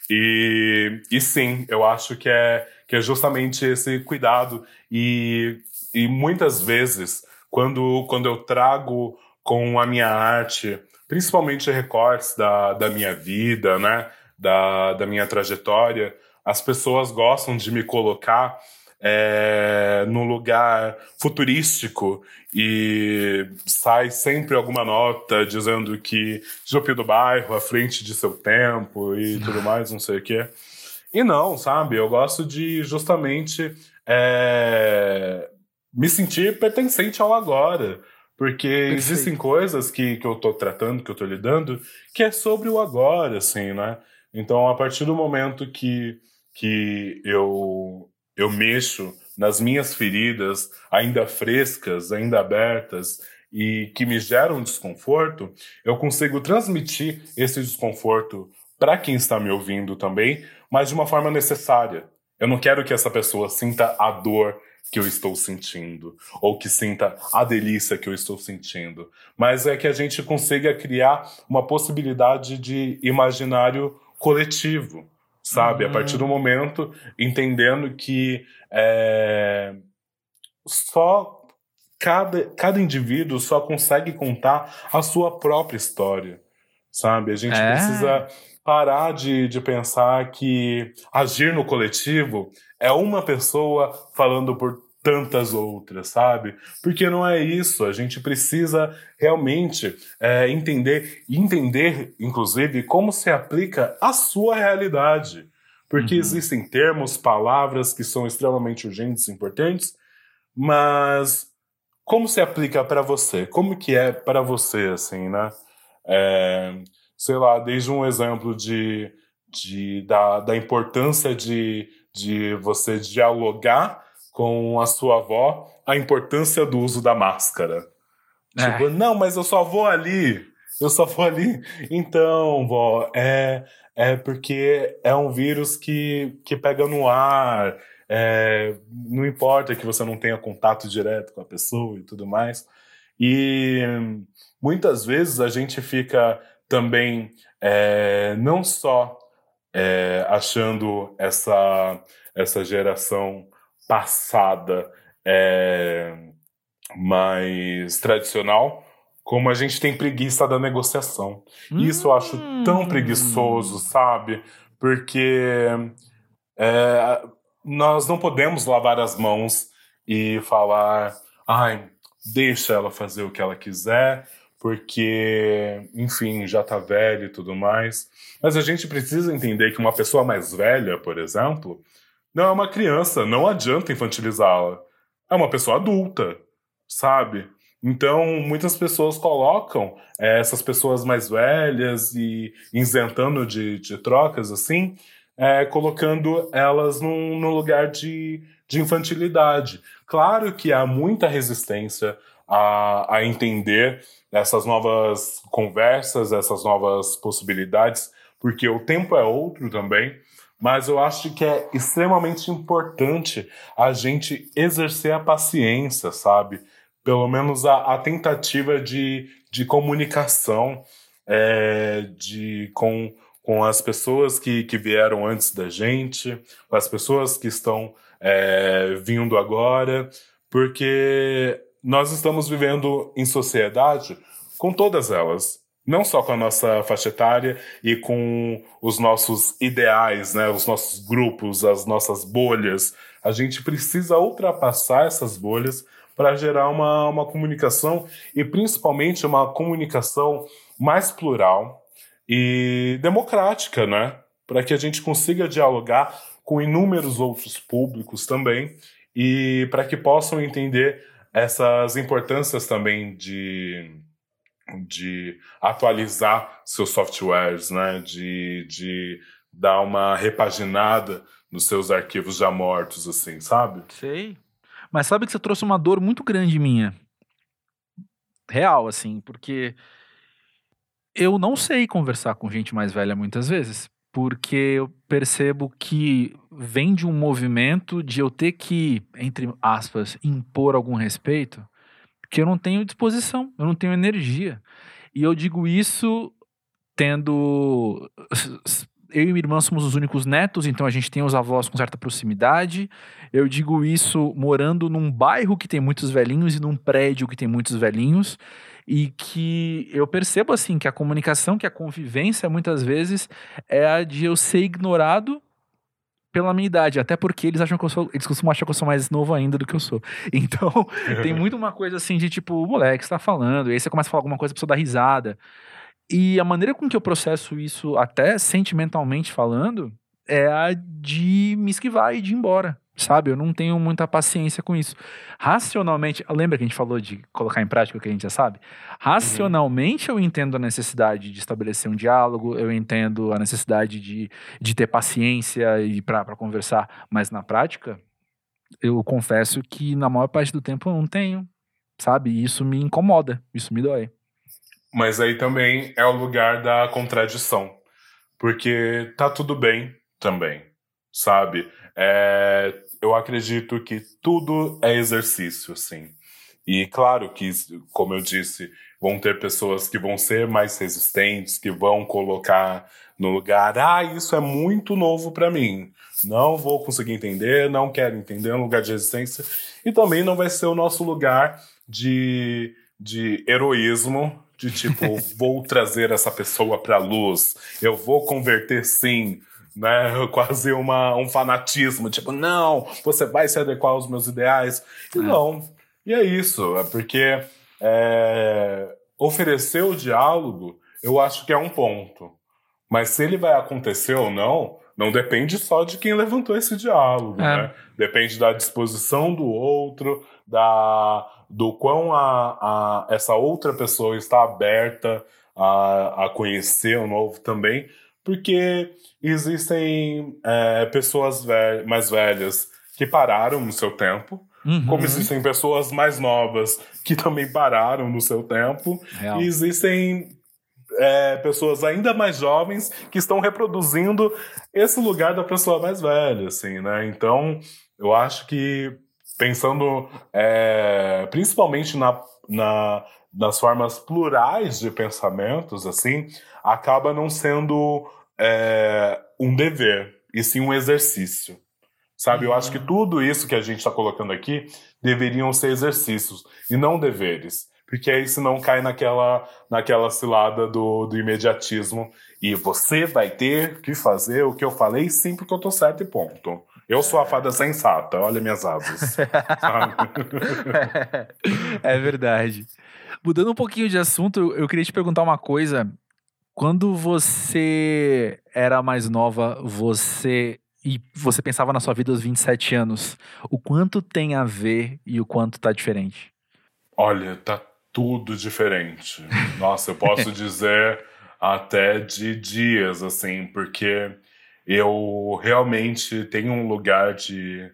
E, e sim, eu acho que é, que é justamente esse cuidado e, e muitas vezes, quando, quando eu trago com a minha arte, principalmente recortes da, da minha vida, né, da, da minha trajetória, as pessoas gostam de me colocar é, num lugar futurístico e sai sempre alguma nota dizendo que Jupi do bairro à frente de seu tempo e tudo mais, não sei o quê. E não, sabe? Eu gosto de justamente é, me sentir pertencente ao agora. Porque Perfeito. existem coisas que, que eu tô tratando, que eu tô lidando, que é sobre o agora, assim, né? Então, a partir do momento que que eu, eu mexo nas minhas feridas ainda frescas, ainda abertas e que me geram desconforto, eu consigo transmitir esse desconforto para quem está me ouvindo também, mas de uma forma necessária. Eu não quero que essa pessoa sinta a dor que eu estou sentindo, ou que sinta a delícia que eu estou sentindo, mas é que a gente consiga criar uma possibilidade de imaginário coletivo sabe? Uhum. A partir do momento entendendo que é, só cada, cada indivíduo só consegue contar a sua própria história, sabe? A gente é. precisa parar de, de pensar que agir no coletivo é uma pessoa falando por tantas outras, sabe? Porque não é isso. A gente precisa realmente é, entender, entender, inclusive, como se aplica a sua realidade. Porque uhum. existem termos, palavras que são extremamente urgentes e importantes, mas como se aplica para você? Como que é para você, assim, né? É, sei lá, desde um exemplo de, de, da, da importância de, de você dialogar com a sua avó a importância do uso da máscara. É. Tipo, não, mas eu só vou ali. Eu só vou ali. Então, vó, é, é porque é um vírus que, que pega no ar. É, não importa que você não tenha contato direto com a pessoa e tudo mais. E muitas vezes a gente fica também é, não só é, achando essa, essa geração passada é, mais tradicional, como a gente tem preguiça da negociação. Hum. Isso eu acho tão hum. preguiçoso, sabe? Porque é, nós não podemos lavar as mãos e falar, ai, deixa ela fazer o que ela quiser, porque, enfim, já tá velha e tudo mais. Mas a gente precisa entender que uma pessoa mais velha, por exemplo, não é uma criança, não adianta infantilizá-la. É uma pessoa adulta, sabe? Então, muitas pessoas colocam é, essas pessoas mais velhas e isentando de, de trocas, assim, é, colocando elas num, num lugar de, de infantilidade. Claro que há muita resistência a, a entender essas novas conversas, essas novas possibilidades, porque o tempo é outro também mas eu acho que é extremamente importante a gente exercer a paciência, sabe? pelo menos a, a tentativa de, de comunicação é, de, com, com as pessoas que, que vieram antes da gente, com as pessoas que estão é, vindo agora, porque nós estamos vivendo em sociedade com todas elas não só com a nossa faixa etária e com os nossos ideais, né, os nossos grupos, as nossas bolhas. A gente precisa ultrapassar essas bolhas para gerar uma, uma comunicação e principalmente uma comunicação mais plural e democrática, né? Para que a gente consiga dialogar com inúmeros outros públicos também e para que possam entender essas importâncias também de de atualizar seus softwares, né? De, de dar uma repaginada nos seus arquivos já mortos, assim, sabe? Sei. Mas sabe que você trouxe uma dor muito grande minha. Real, assim, porque eu não sei conversar com gente mais velha muitas vezes. Porque eu percebo que vem de um movimento de eu ter que, entre aspas, impor algum respeito que eu não tenho disposição, eu não tenho energia. E eu digo isso tendo. Eu e minha irmã somos os únicos netos, então a gente tem os avós com certa proximidade. Eu digo isso morando num bairro que tem muitos velhinhos e num prédio que tem muitos velhinhos. E que eu percebo assim que a comunicação, que a convivência muitas vezes é a de eu ser ignorado pela minha idade, até porque eles acham que eu sou, eles costumam achar que eu sou mais novo ainda do que eu sou. [laughs] Então, tem [laughs] muito uma coisa assim de tipo, moleque, você tá falando, e aí você começa a falar alguma coisa, a pessoa dá risada. E a maneira com que eu processo isso, até sentimentalmente falando, é a de me esquivar e de ir embora sabe? Eu não tenho muita paciência com isso. Racionalmente, lembra que a gente falou de colocar em prática o que a gente já sabe? Racionalmente, uhum. eu entendo a necessidade de estabelecer um diálogo, eu entendo a necessidade de, de ter paciência e para conversar, mas na prática, eu confesso que na maior parte do tempo eu não tenho, sabe? E isso me incomoda, isso me dói. Mas aí também é o lugar da contradição, porque tá tudo bem também, sabe? É, eu acredito que tudo é exercício, assim. E claro que, como eu disse, vão ter pessoas que vão ser mais resistentes, que vão colocar no lugar, ah, isso é muito novo para mim. Não vou conseguir entender, não quero entender, é um lugar de resistência. E também não vai ser o nosso lugar de, de heroísmo, de tipo, [laughs] vou trazer essa pessoa para luz, eu vou converter sim [laughs] né? Quase uma, um fanatismo, tipo, não, você vai se adequar aos meus ideais. E é. não. E é isso, é porque é, oferecer o diálogo, eu acho que é um ponto. Mas se ele vai acontecer ou não, não depende só de quem levantou esse diálogo, é. né? Depende da disposição do outro, da do quão a, a, essa outra pessoa está aberta a, a conhecer o novo também porque existem é, pessoas mais velhas que pararam no seu tempo, uhum. como existem pessoas mais novas que também pararam no seu tempo, Real. e existem é, pessoas ainda mais jovens que estão reproduzindo esse lugar da pessoa mais velha, assim, né? Então, eu acho que pensando é, principalmente na, na, nas formas plurais de pensamentos, assim, acaba não sendo é, um dever, e sim um exercício. Sabe, eu acho que uhum. tudo isso que a gente está colocando aqui deveriam ser exercícios e não deveres. Porque aí senão cai naquela, naquela cilada do, do imediatismo. E você vai ter que fazer o que eu falei sim, porque eu tô certo e ponto. Eu sou a fada sensata, olha minhas asas. [laughs] é verdade. Mudando um pouquinho de assunto, eu queria te perguntar uma coisa quando você era mais nova, você e você pensava na sua vida aos 27 anos, o quanto tem a ver e o quanto tá diferente? Olha, tá tudo diferente. Nossa, eu posso [laughs] dizer até de dias, assim, porque eu realmente tenho um lugar de,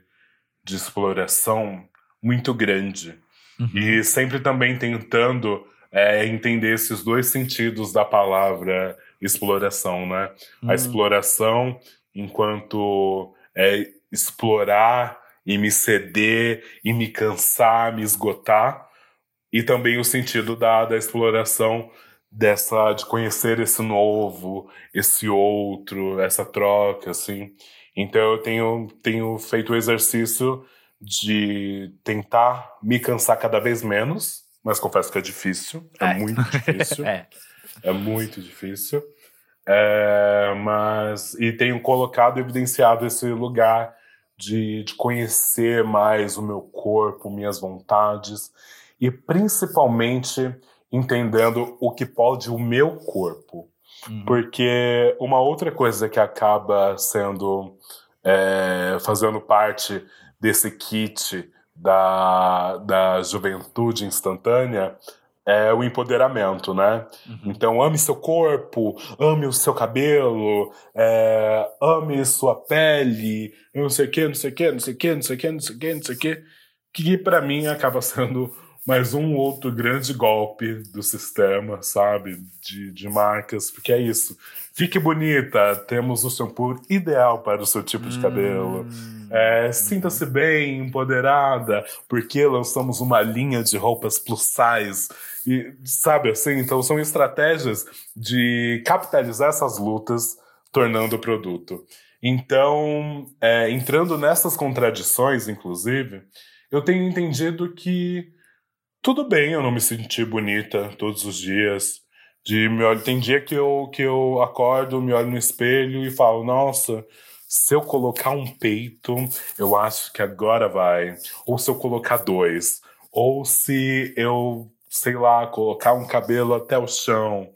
de exploração muito grande. Uhum. E sempre também tentando é entender esses dois sentidos da palavra exploração, né? A hum. exploração enquanto é explorar e me ceder e me cansar, me esgotar, e também o sentido da, da exploração dessa de conhecer esse novo, esse outro, essa troca, assim. Então eu tenho, tenho feito o exercício de tentar me cansar cada vez menos, mas confesso que é difícil, é, é. muito difícil. [laughs] é. é muito difícil. É, mas e tenho colocado, evidenciado esse lugar de, de conhecer mais o meu corpo, minhas vontades e principalmente entendendo o que pode o meu corpo. Uhum. Porque uma outra coisa que acaba sendo é, fazendo parte desse kit da, da juventude instantânea é o empoderamento, né? Uhum. Então, ame seu corpo, ame o seu cabelo, é, ame sua pele, não sei o que, não sei o que, não sei o que, não sei o que, não sei o que, não sei o que, que para mim acaba sendo mais um outro grande golpe do sistema, sabe? De, de marcas, porque é isso. Fique bonita, temos o shampoo ideal para o seu tipo de cabelo. Hum. É, Sinta-se bem, empoderada, porque lançamos uma linha de roupas plus size. E, sabe assim? Então são estratégias de capitalizar essas lutas, tornando o produto. Então, é, entrando nessas contradições, inclusive, eu tenho entendido que tudo bem eu não me sentir bonita todos os dias. De me olho, tem dia que eu, que eu acordo, me olho no espelho e falo, nossa, se eu colocar um peito, eu acho que agora vai. Ou se eu colocar dois. Ou se eu, sei lá, colocar um cabelo até o chão.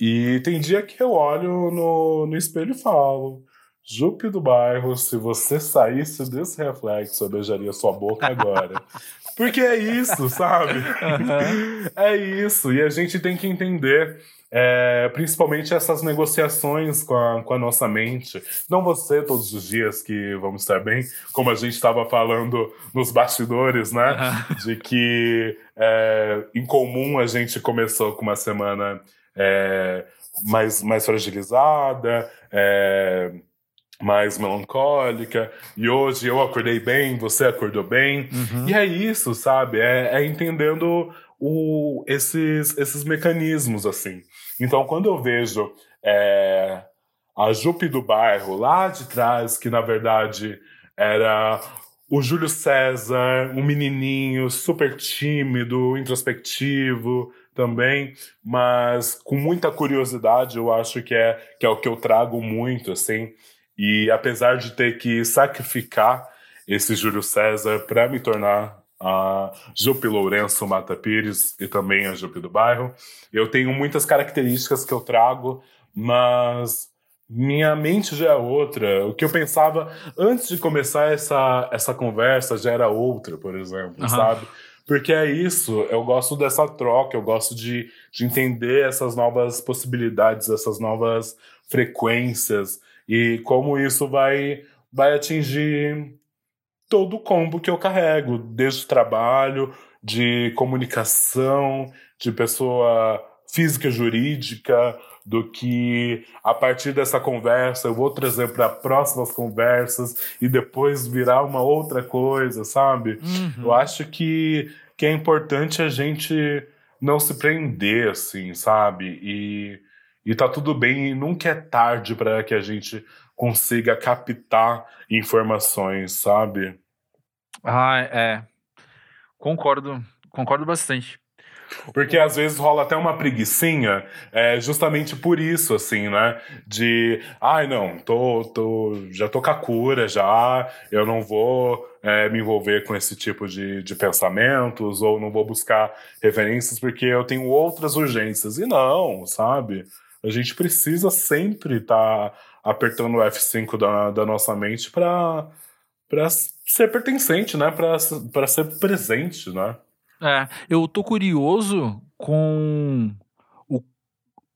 E tem dia que eu olho no, no espelho e falo, Jupe do bairro, se você saísse desse reflexo, eu beijaria sua boca agora. [laughs] Porque é isso, sabe? Uhum. É isso. E a gente tem que entender. É, principalmente essas negociações com a, com a nossa mente. Não você todos os dias que vamos estar bem, como a gente estava falando nos bastidores, né? Uhum. De que é, em comum a gente começou com uma semana é, mais, mais fragilizada, é, mais melancólica, e hoje eu acordei bem, você acordou bem. Uhum. E é isso, sabe? É, é entendendo o, esses, esses mecanismos, assim. Então, quando eu vejo é, a Jupe do bairro lá de trás, que na verdade era o Júlio César, um menininho super tímido, introspectivo também, mas com muita curiosidade, eu acho que é, que é o que eu trago muito, assim. E apesar de ter que sacrificar esse Júlio César para me tornar a Jupe Lourenço Mata Pires e também a Jupe do Bairro, eu tenho muitas características que eu trago, mas minha mente já é outra. O que eu pensava antes de começar essa, essa conversa já era outra, por exemplo, uhum. sabe? Porque é isso, eu gosto dessa troca, eu gosto de, de entender essas novas possibilidades, essas novas frequências e como isso vai, vai atingir todo o combo que eu carrego, desde o trabalho, de comunicação, de pessoa física jurídica, do que a partir dessa conversa eu vou trazer para próximas conversas e depois virar uma outra coisa, sabe? Uhum. Eu acho que, que é importante a gente não se prender, assim, sabe? E e tá tudo bem, e nunca é tarde para que a gente consiga captar informações, sabe? Ah, é. Concordo, concordo bastante. Porque às vezes rola até uma preguiçinha, é, justamente por isso, assim, né? De, ai, não, tô, tô, já tô com a cura, já, eu não vou é, me envolver com esse tipo de, de pensamentos, ou não vou buscar referências porque eu tenho outras urgências. E não, sabe? A gente precisa sempre estar tá apertando o F5 da, da nossa mente para para ser pertencente, né? Para ser presente, né? É, eu tô curioso com o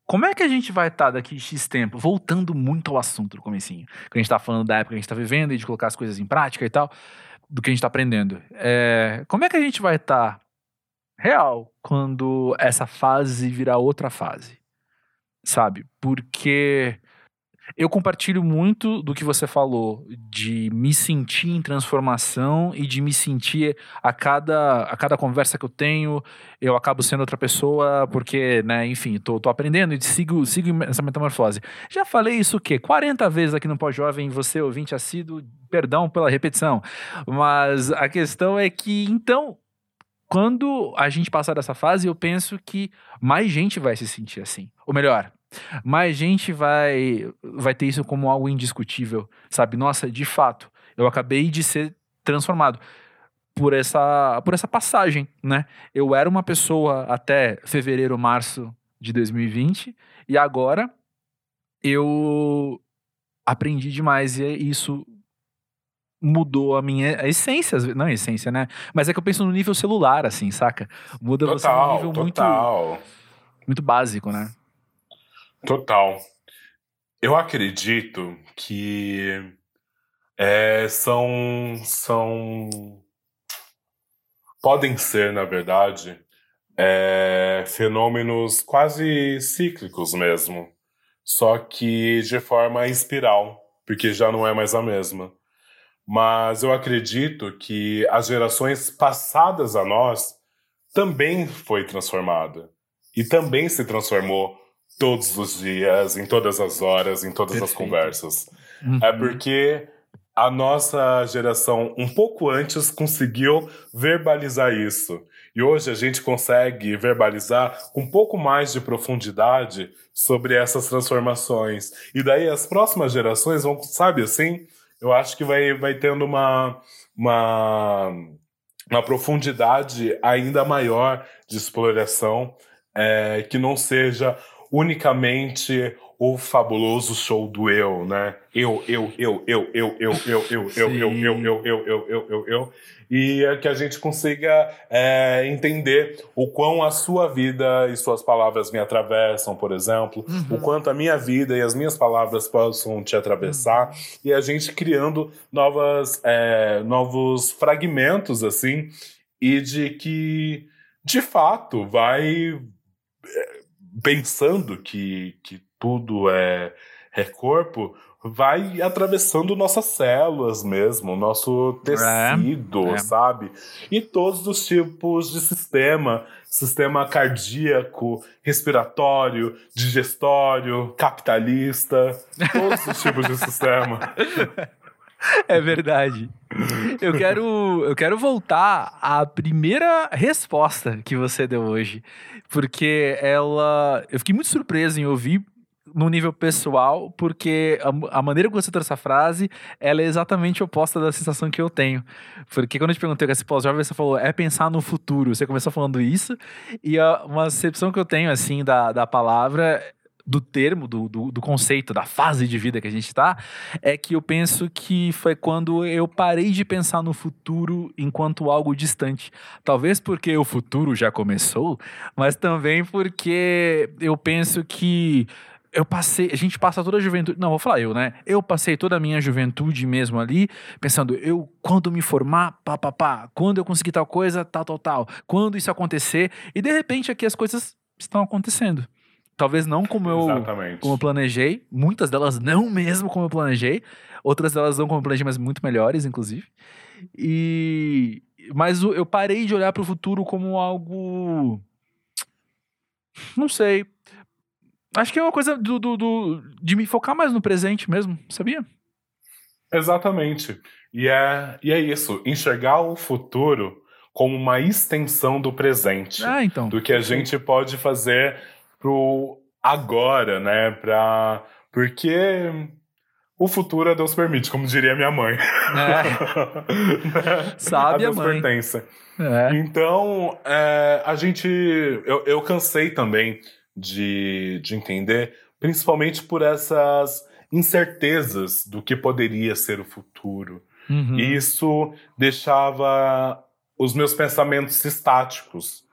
como é que a gente vai estar tá daqui X tempo, voltando muito ao assunto do comecinho, que a gente tá falando da época que a gente tá vivendo e de colocar as coisas em prática e tal, do que a gente tá aprendendo. É, como é que a gente vai estar tá real quando essa fase virar outra fase? Sabe? Porque Eu compartilho muito do que você falou, de me sentir em transformação e de me sentir a cada, a cada conversa que eu tenho, eu acabo sendo outra pessoa, porque, né, enfim, tô, tô aprendendo e sigo, sigo essa metamorfose. Já falei isso o quê? 40 vezes aqui no Pós-Jovem, você ouvinte assíduo, perdão pela repetição, mas a questão é que, então, quando a gente passar dessa fase, eu penso que mais gente vai se sentir assim. Ou melhor, mais gente vai, vai ter isso como algo indiscutível, sabe? Nossa, de fato, eu acabei de ser transformado por essa, por essa passagem, né? Eu era uma pessoa até fevereiro, março de 2020 e agora eu aprendi demais e isso mudou a minha a essência, não a essência, né? Mas é que eu penso no nível celular, assim, saca? Muda total, você no nível total. muito muito básico, né? Total. Eu acredito que é, são, são. Podem ser, na verdade, é, fenômenos quase cíclicos mesmo. Só que de forma espiral, porque já não é mais a mesma. Mas eu acredito que as gerações passadas a nós também foi transformada. E também se transformou todos os dias, em todas as horas, em todas Perfeito. as conversas. Uhum. É porque a nossa geração, um pouco antes, conseguiu verbalizar isso. E hoje a gente consegue verbalizar com um pouco mais de profundidade sobre essas transformações. E daí as próximas gerações vão, sabe assim, eu acho que vai, vai tendo uma, uma, uma profundidade ainda maior de exploração é, que não seja unicamente o fabuloso show do eu, né? Eu, eu, eu, eu, eu, eu, eu, eu, eu, eu, eu, eu, eu, eu, eu, eu, eu, e é que a gente consiga é, entender o quão a sua vida e suas palavras me atravessam, por exemplo, uhum. o quanto a minha vida e as minhas palavras possam te atravessar, uhum. e a gente criando novas, é, novos fragmentos, assim, e de que, de fato, vai pensando que, que tudo é, é corpo, vai atravessando nossas células mesmo, nosso tecido, é, é. sabe? E todos os tipos de sistema, sistema cardíaco, respiratório, digestório, capitalista, todos os tipos de [laughs] sistema. É verdade. Eu quero, eu quero voltar à primeira resposta que você deu hoje, porque ela, eu fiquei muito surpreso em ouvir no nível pessoal, porque a, a, maneira como você trouxe essa frase, ela é exatamente oposta da sensação que eu tenho. Porque quando eu te perguntei o que é pós-jovem, você falou, é pensar no futuro. Você começou falando isso, e a, uma percepção que eu tenho, assim, da, da palavra do termo, do, do, do, conceito, da fase de vida que a gente está, é que eu penso que foi quando eu parei de pensar no futuro enquanto algo distante. Talvez porque o futuro já começou, mas também porque eu penso que eu passei, a gente passa toda a juventude, não, vou falar eu, né? Eu passei toda a minha juventude mesmo ali, pensando, eu, quando me formar, pá, pá, pá, quando eu conseguir tal coisa, tal, tal, tal, quando isso acontecer, e de repente aqui as coisas estão acontecendo. Talvez não como eu, como eu planejei. Muitas delas não [laughs] mesmo como eu planejei. Outras delas não como eu planejei, mas muito melhores, inclusive. E... Mas eu parei de olhar para o futuro como algo... Não sei. Acho que é uma coisa do, do, do, de me focar mais no presente mesmo, sabia? Exatamente. E é, e é isso. Enxergar o futuro como uma extensão do presente. Ah, então. Do que a gente pode fazer pro agora, né? Pra... Porque o futuro a Deus permite, como diria minha mãe. É. [laughs] Sabe a, Deus a mãe. pertence. É. Então, é, a gente... Eu, eu cansei também de, de entender, principalmente por essas incertezas do que poderia ser o futuro. Uhum. E isso deixava os meus pensamentos estáticos.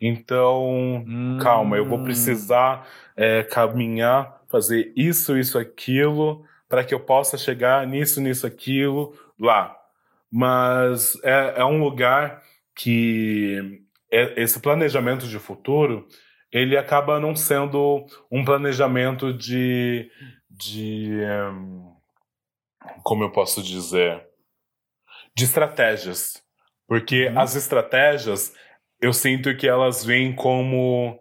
Então, hum. calma, eu vou hum. precisar é, caminhar, fazer isso, isso, aquilo, para que eu possa chegar nisso, nisso, aquilo, lá. Mas é, é um lugar que é, esse planejamento de futuro ele acaba não sendo um planejamento de, de um, como eu posso dizer, de estratégias. Porque uhum. as estratégias, eu sinto que elas vêm como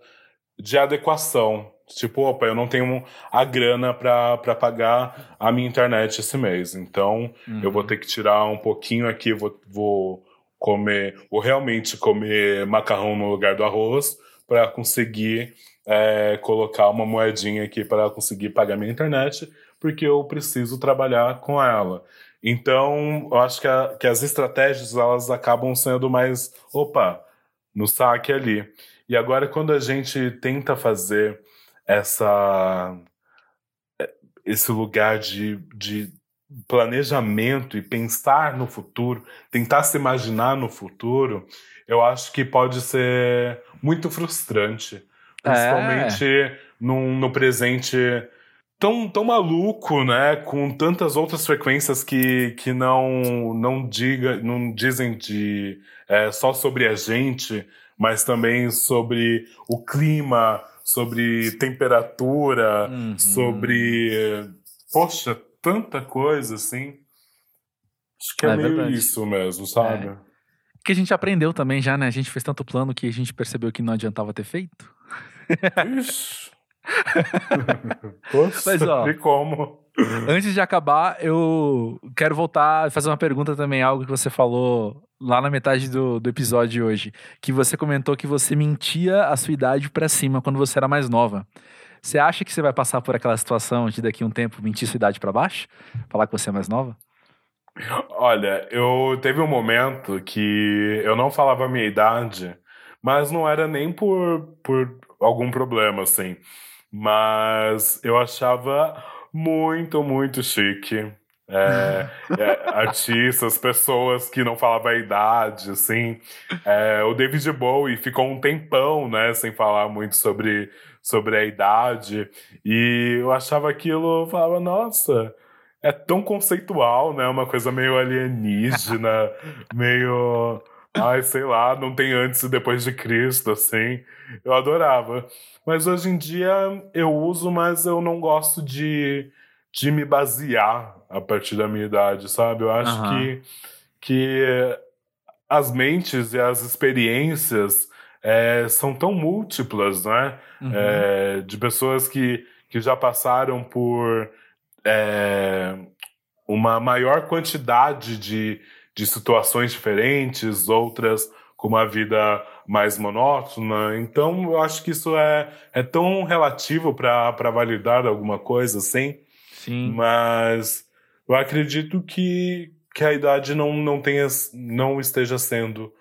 de adequação. Tipo, opa, eu não tenho a grana para pagar a minha internet esse mês. Então, uhum. eu vou ter que tirar um pouquinho aqui, vou, vou comer, vou realmente comer macarrão no lugar do arroz para conseguir é, colocar uma moedinha aqui para conseguir pagar minha internet, porque eu preciso trabalhar com ela. Então, eu acho que, a, que as estratégias elas acabam sendo mais, opa, no saque ali. E agora, quando a gente tenta fazer essa esse lugar de, de planejamento e pensar no futuro, tentar se imaginar no futuro, eu acho que pode ser muito frustrante. Principalmente é. no, no presente tão, tão maluco, né? Com tantas outras frequências que, que não, não, diga, não dizem de, é, só sobre a gente, mas também sobre o clima, sobre temperatura, uhum. sobre. Poxa, tanta coisa assim. Acho que é, é meio verdade. isso mesmo, sabe? É. Que a gente aprendeu também já, né? A gente fez tanto plano que a gente percebeu que não adiantava ter feito. Ixi. [laughs] Poxa, Mas, ó, e como? Antes de acabar, eu quero voltar e fazer uma pergunta também, algo que você falou lá na metade do, do episódio de hoje. Que você comentou que você mentia a sua idade para cima quando você era mais nova. Você acha que você vai passar por aquela situação de daqui a um tempo mentir sua idade para baixo? Falar que você é mais nova? Olha, eu teve um momento que eu não falava a minha idade, mas não era nem por, por algum problema, assim. Mas eu achava muito, muito chique. É, é, [laughs] artistas, pessoas que não falavam a idade, assim. É, o David Bowie ficou um tempão, né, sem falar muito sobre, sobre a idade. E eu achava aquilo, eu falava, nossa, é tão conceitual, né? Uma coisa meio alienígena, [laughs] meio. Ai, sei lá, não tem antes e depois de Cristo, assim. Eu adorava. Mas hoje em dia eu uso, mas eu não gosto de, de me basear a partir da minha idade, sabe? Eu acho uhum. que, que as mentes e as experiências é, são tão múltiplas, né? Uhum. É, de pessoas que, que já passaram por é, uma maior quantidade de, de situações diferentes, outras com uma vida mais monótona. Então, eu acho que isso é, é tão relativo para validar alguma coisa, assim. Sim. Mas eu acredito que, que a idade não, não, tenha, não esteja sendo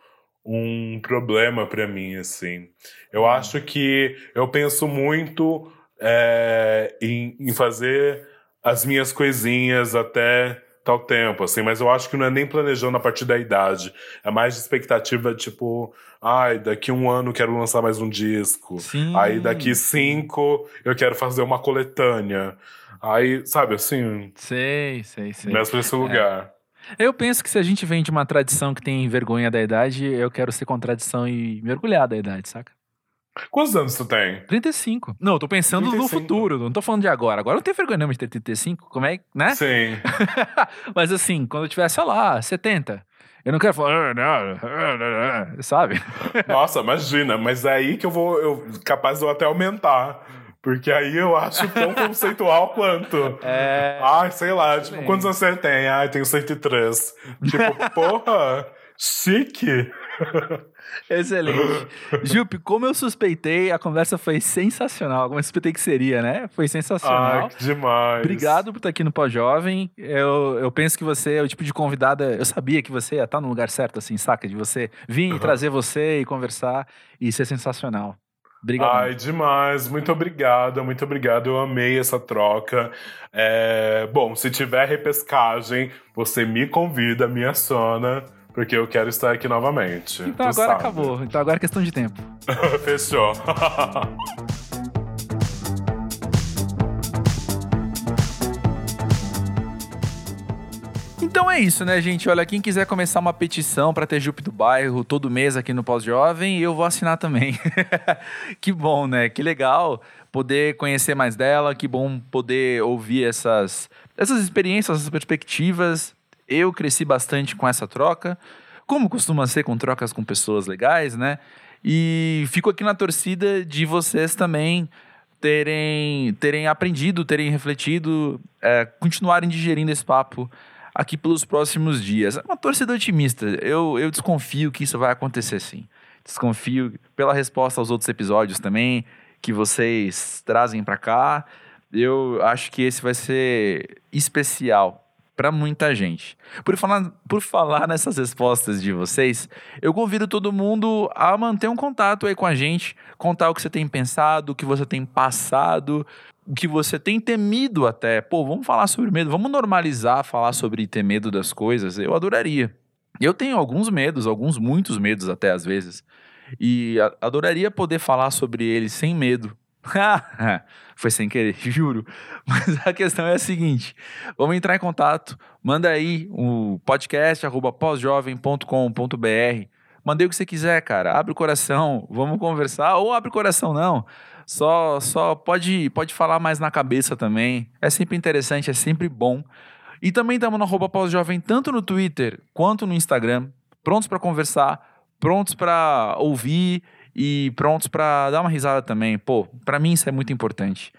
um problema para mim, assim. Eu hum. acho que eu penso muito é, em, em fazer as minhas coisinhas até tal tempo, assim, mas eu acho que não é nem planejando a partir da idade. É mais de expectativa, tipo, ai, daqui um ano quero lançar mais um disco. Sim. Aí daqui cinco eu quero fazer uma coletânea. Aí, sabe, assim. Sei, sei, sei. Mesmo pra esse é. lugar. Eu penso que se a gente vem de uma tradição que tem vergonha da idade, eu quero ser contradição e mergulhar da idade, saca? Quantos anos tu tem? 35. Não, eu tô pensando 35. no futuro, não tô falando de agora. Agora não tem vergonha nenhuma de ter 35, como é, né? Sim. [laughs] Mas assim, quando eu tiver, sei lá, 70. Eu não quero falar, sabe? [laughs] Nossa, imagina, mas é aí que eu vou, eu, capaz de eu até aumentar. Porque aí eu acho tão [laughs] conceitual quanto. É. Ai, sei lá, tipo, quantos anos você tem? Ai, tenho 103. Tipo, porra, chique. Excelente. [laughs] Jupe, como eu suspeitei, a conversa foi sensacional. Como eu suspeitei que seria, né? Foi sensacional. Ai, demais. Obrigado por estar aqui no Pós-Jovem. Eu, eu penso que você é o tipo de convidada. Eu sabia que você ia estar no lugar certo, assim, saca? De você vir uhum. e trazer você e conversar e ser sensacional. Obrigado. Ai, demais. Muito obrigado, muito obrigado. Eu amei essa troca. É... Bom, se tiver repescagem, você me convida, me aciona porque eu quero estar aqui novamente. Então agora sabe. acabou. Então agora é questão de tempo. [laughs] Fechou. [laughs] Então é isso, né, gente? Olha, quem quiser começar uma petição para ter Jupe do Bairro todo mês aqui no Pós-Jovem, eu vou assinar também. [laughs] que bom, né? Que legal poder conhecer mais dela, que bom poder ouvir essas, essas experiências, essas perspectivas. Eu cresci bastante com essa troca, como costuma ser com trocas com pessoas legais, né? E fico aqui na torcida de vocês também terem, terem aprendido, terem refletido, é, continuarem digerindo esse papo aqui pelos próximos dias. É uma torcida otimista. Eu, eu desconfio que isso vai acontecer sim. Desconfio pela resposta aos outros episódios também que vocês trazem para cá. Eu acho que esse vai ser especial para muita gente. Por falar, por falar nessas respostas de vocês, eu convido todo mundo a manter um contato aí com a gente, contar o que você tem pensado, o que você tem passado, o que você tem temido até. Pô, vamos falar sobre medo, vamos normalizar falar sobre ter medo das coisas. Eu adoraria. Eu tenho alguns medos, alguns muitos medos até às vezes. E adoraria poder falar sobre eles sem medo. [laughs] Foi sem querer, [laughs] juro. Mas a questão é a seguinte: vamos entrar em contato, manda aí o podcast pós-jovem.com.br. Mandei o que você quiser, cara. Abre o coração, vamos conversar. Ou abre o coração, não. Só, só pode, pode falar mais na cabeça também. É sempre interessante, é sempre bom. E também estamos no arroba pós-jovem, tanto no Twitter quanto no Instagram. Prontos para conversar, prontos para ouvir e prontos para dar uma risada também. Pô, para mim isso é muito importante.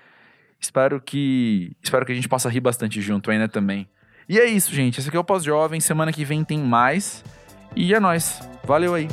Espero que espero que a gente possa rir bastante junto ainda também. E é isso, gente. Esse aqui é o Pós-Jovem. Semana que vem tem mais. E é nóis. Valeu aí.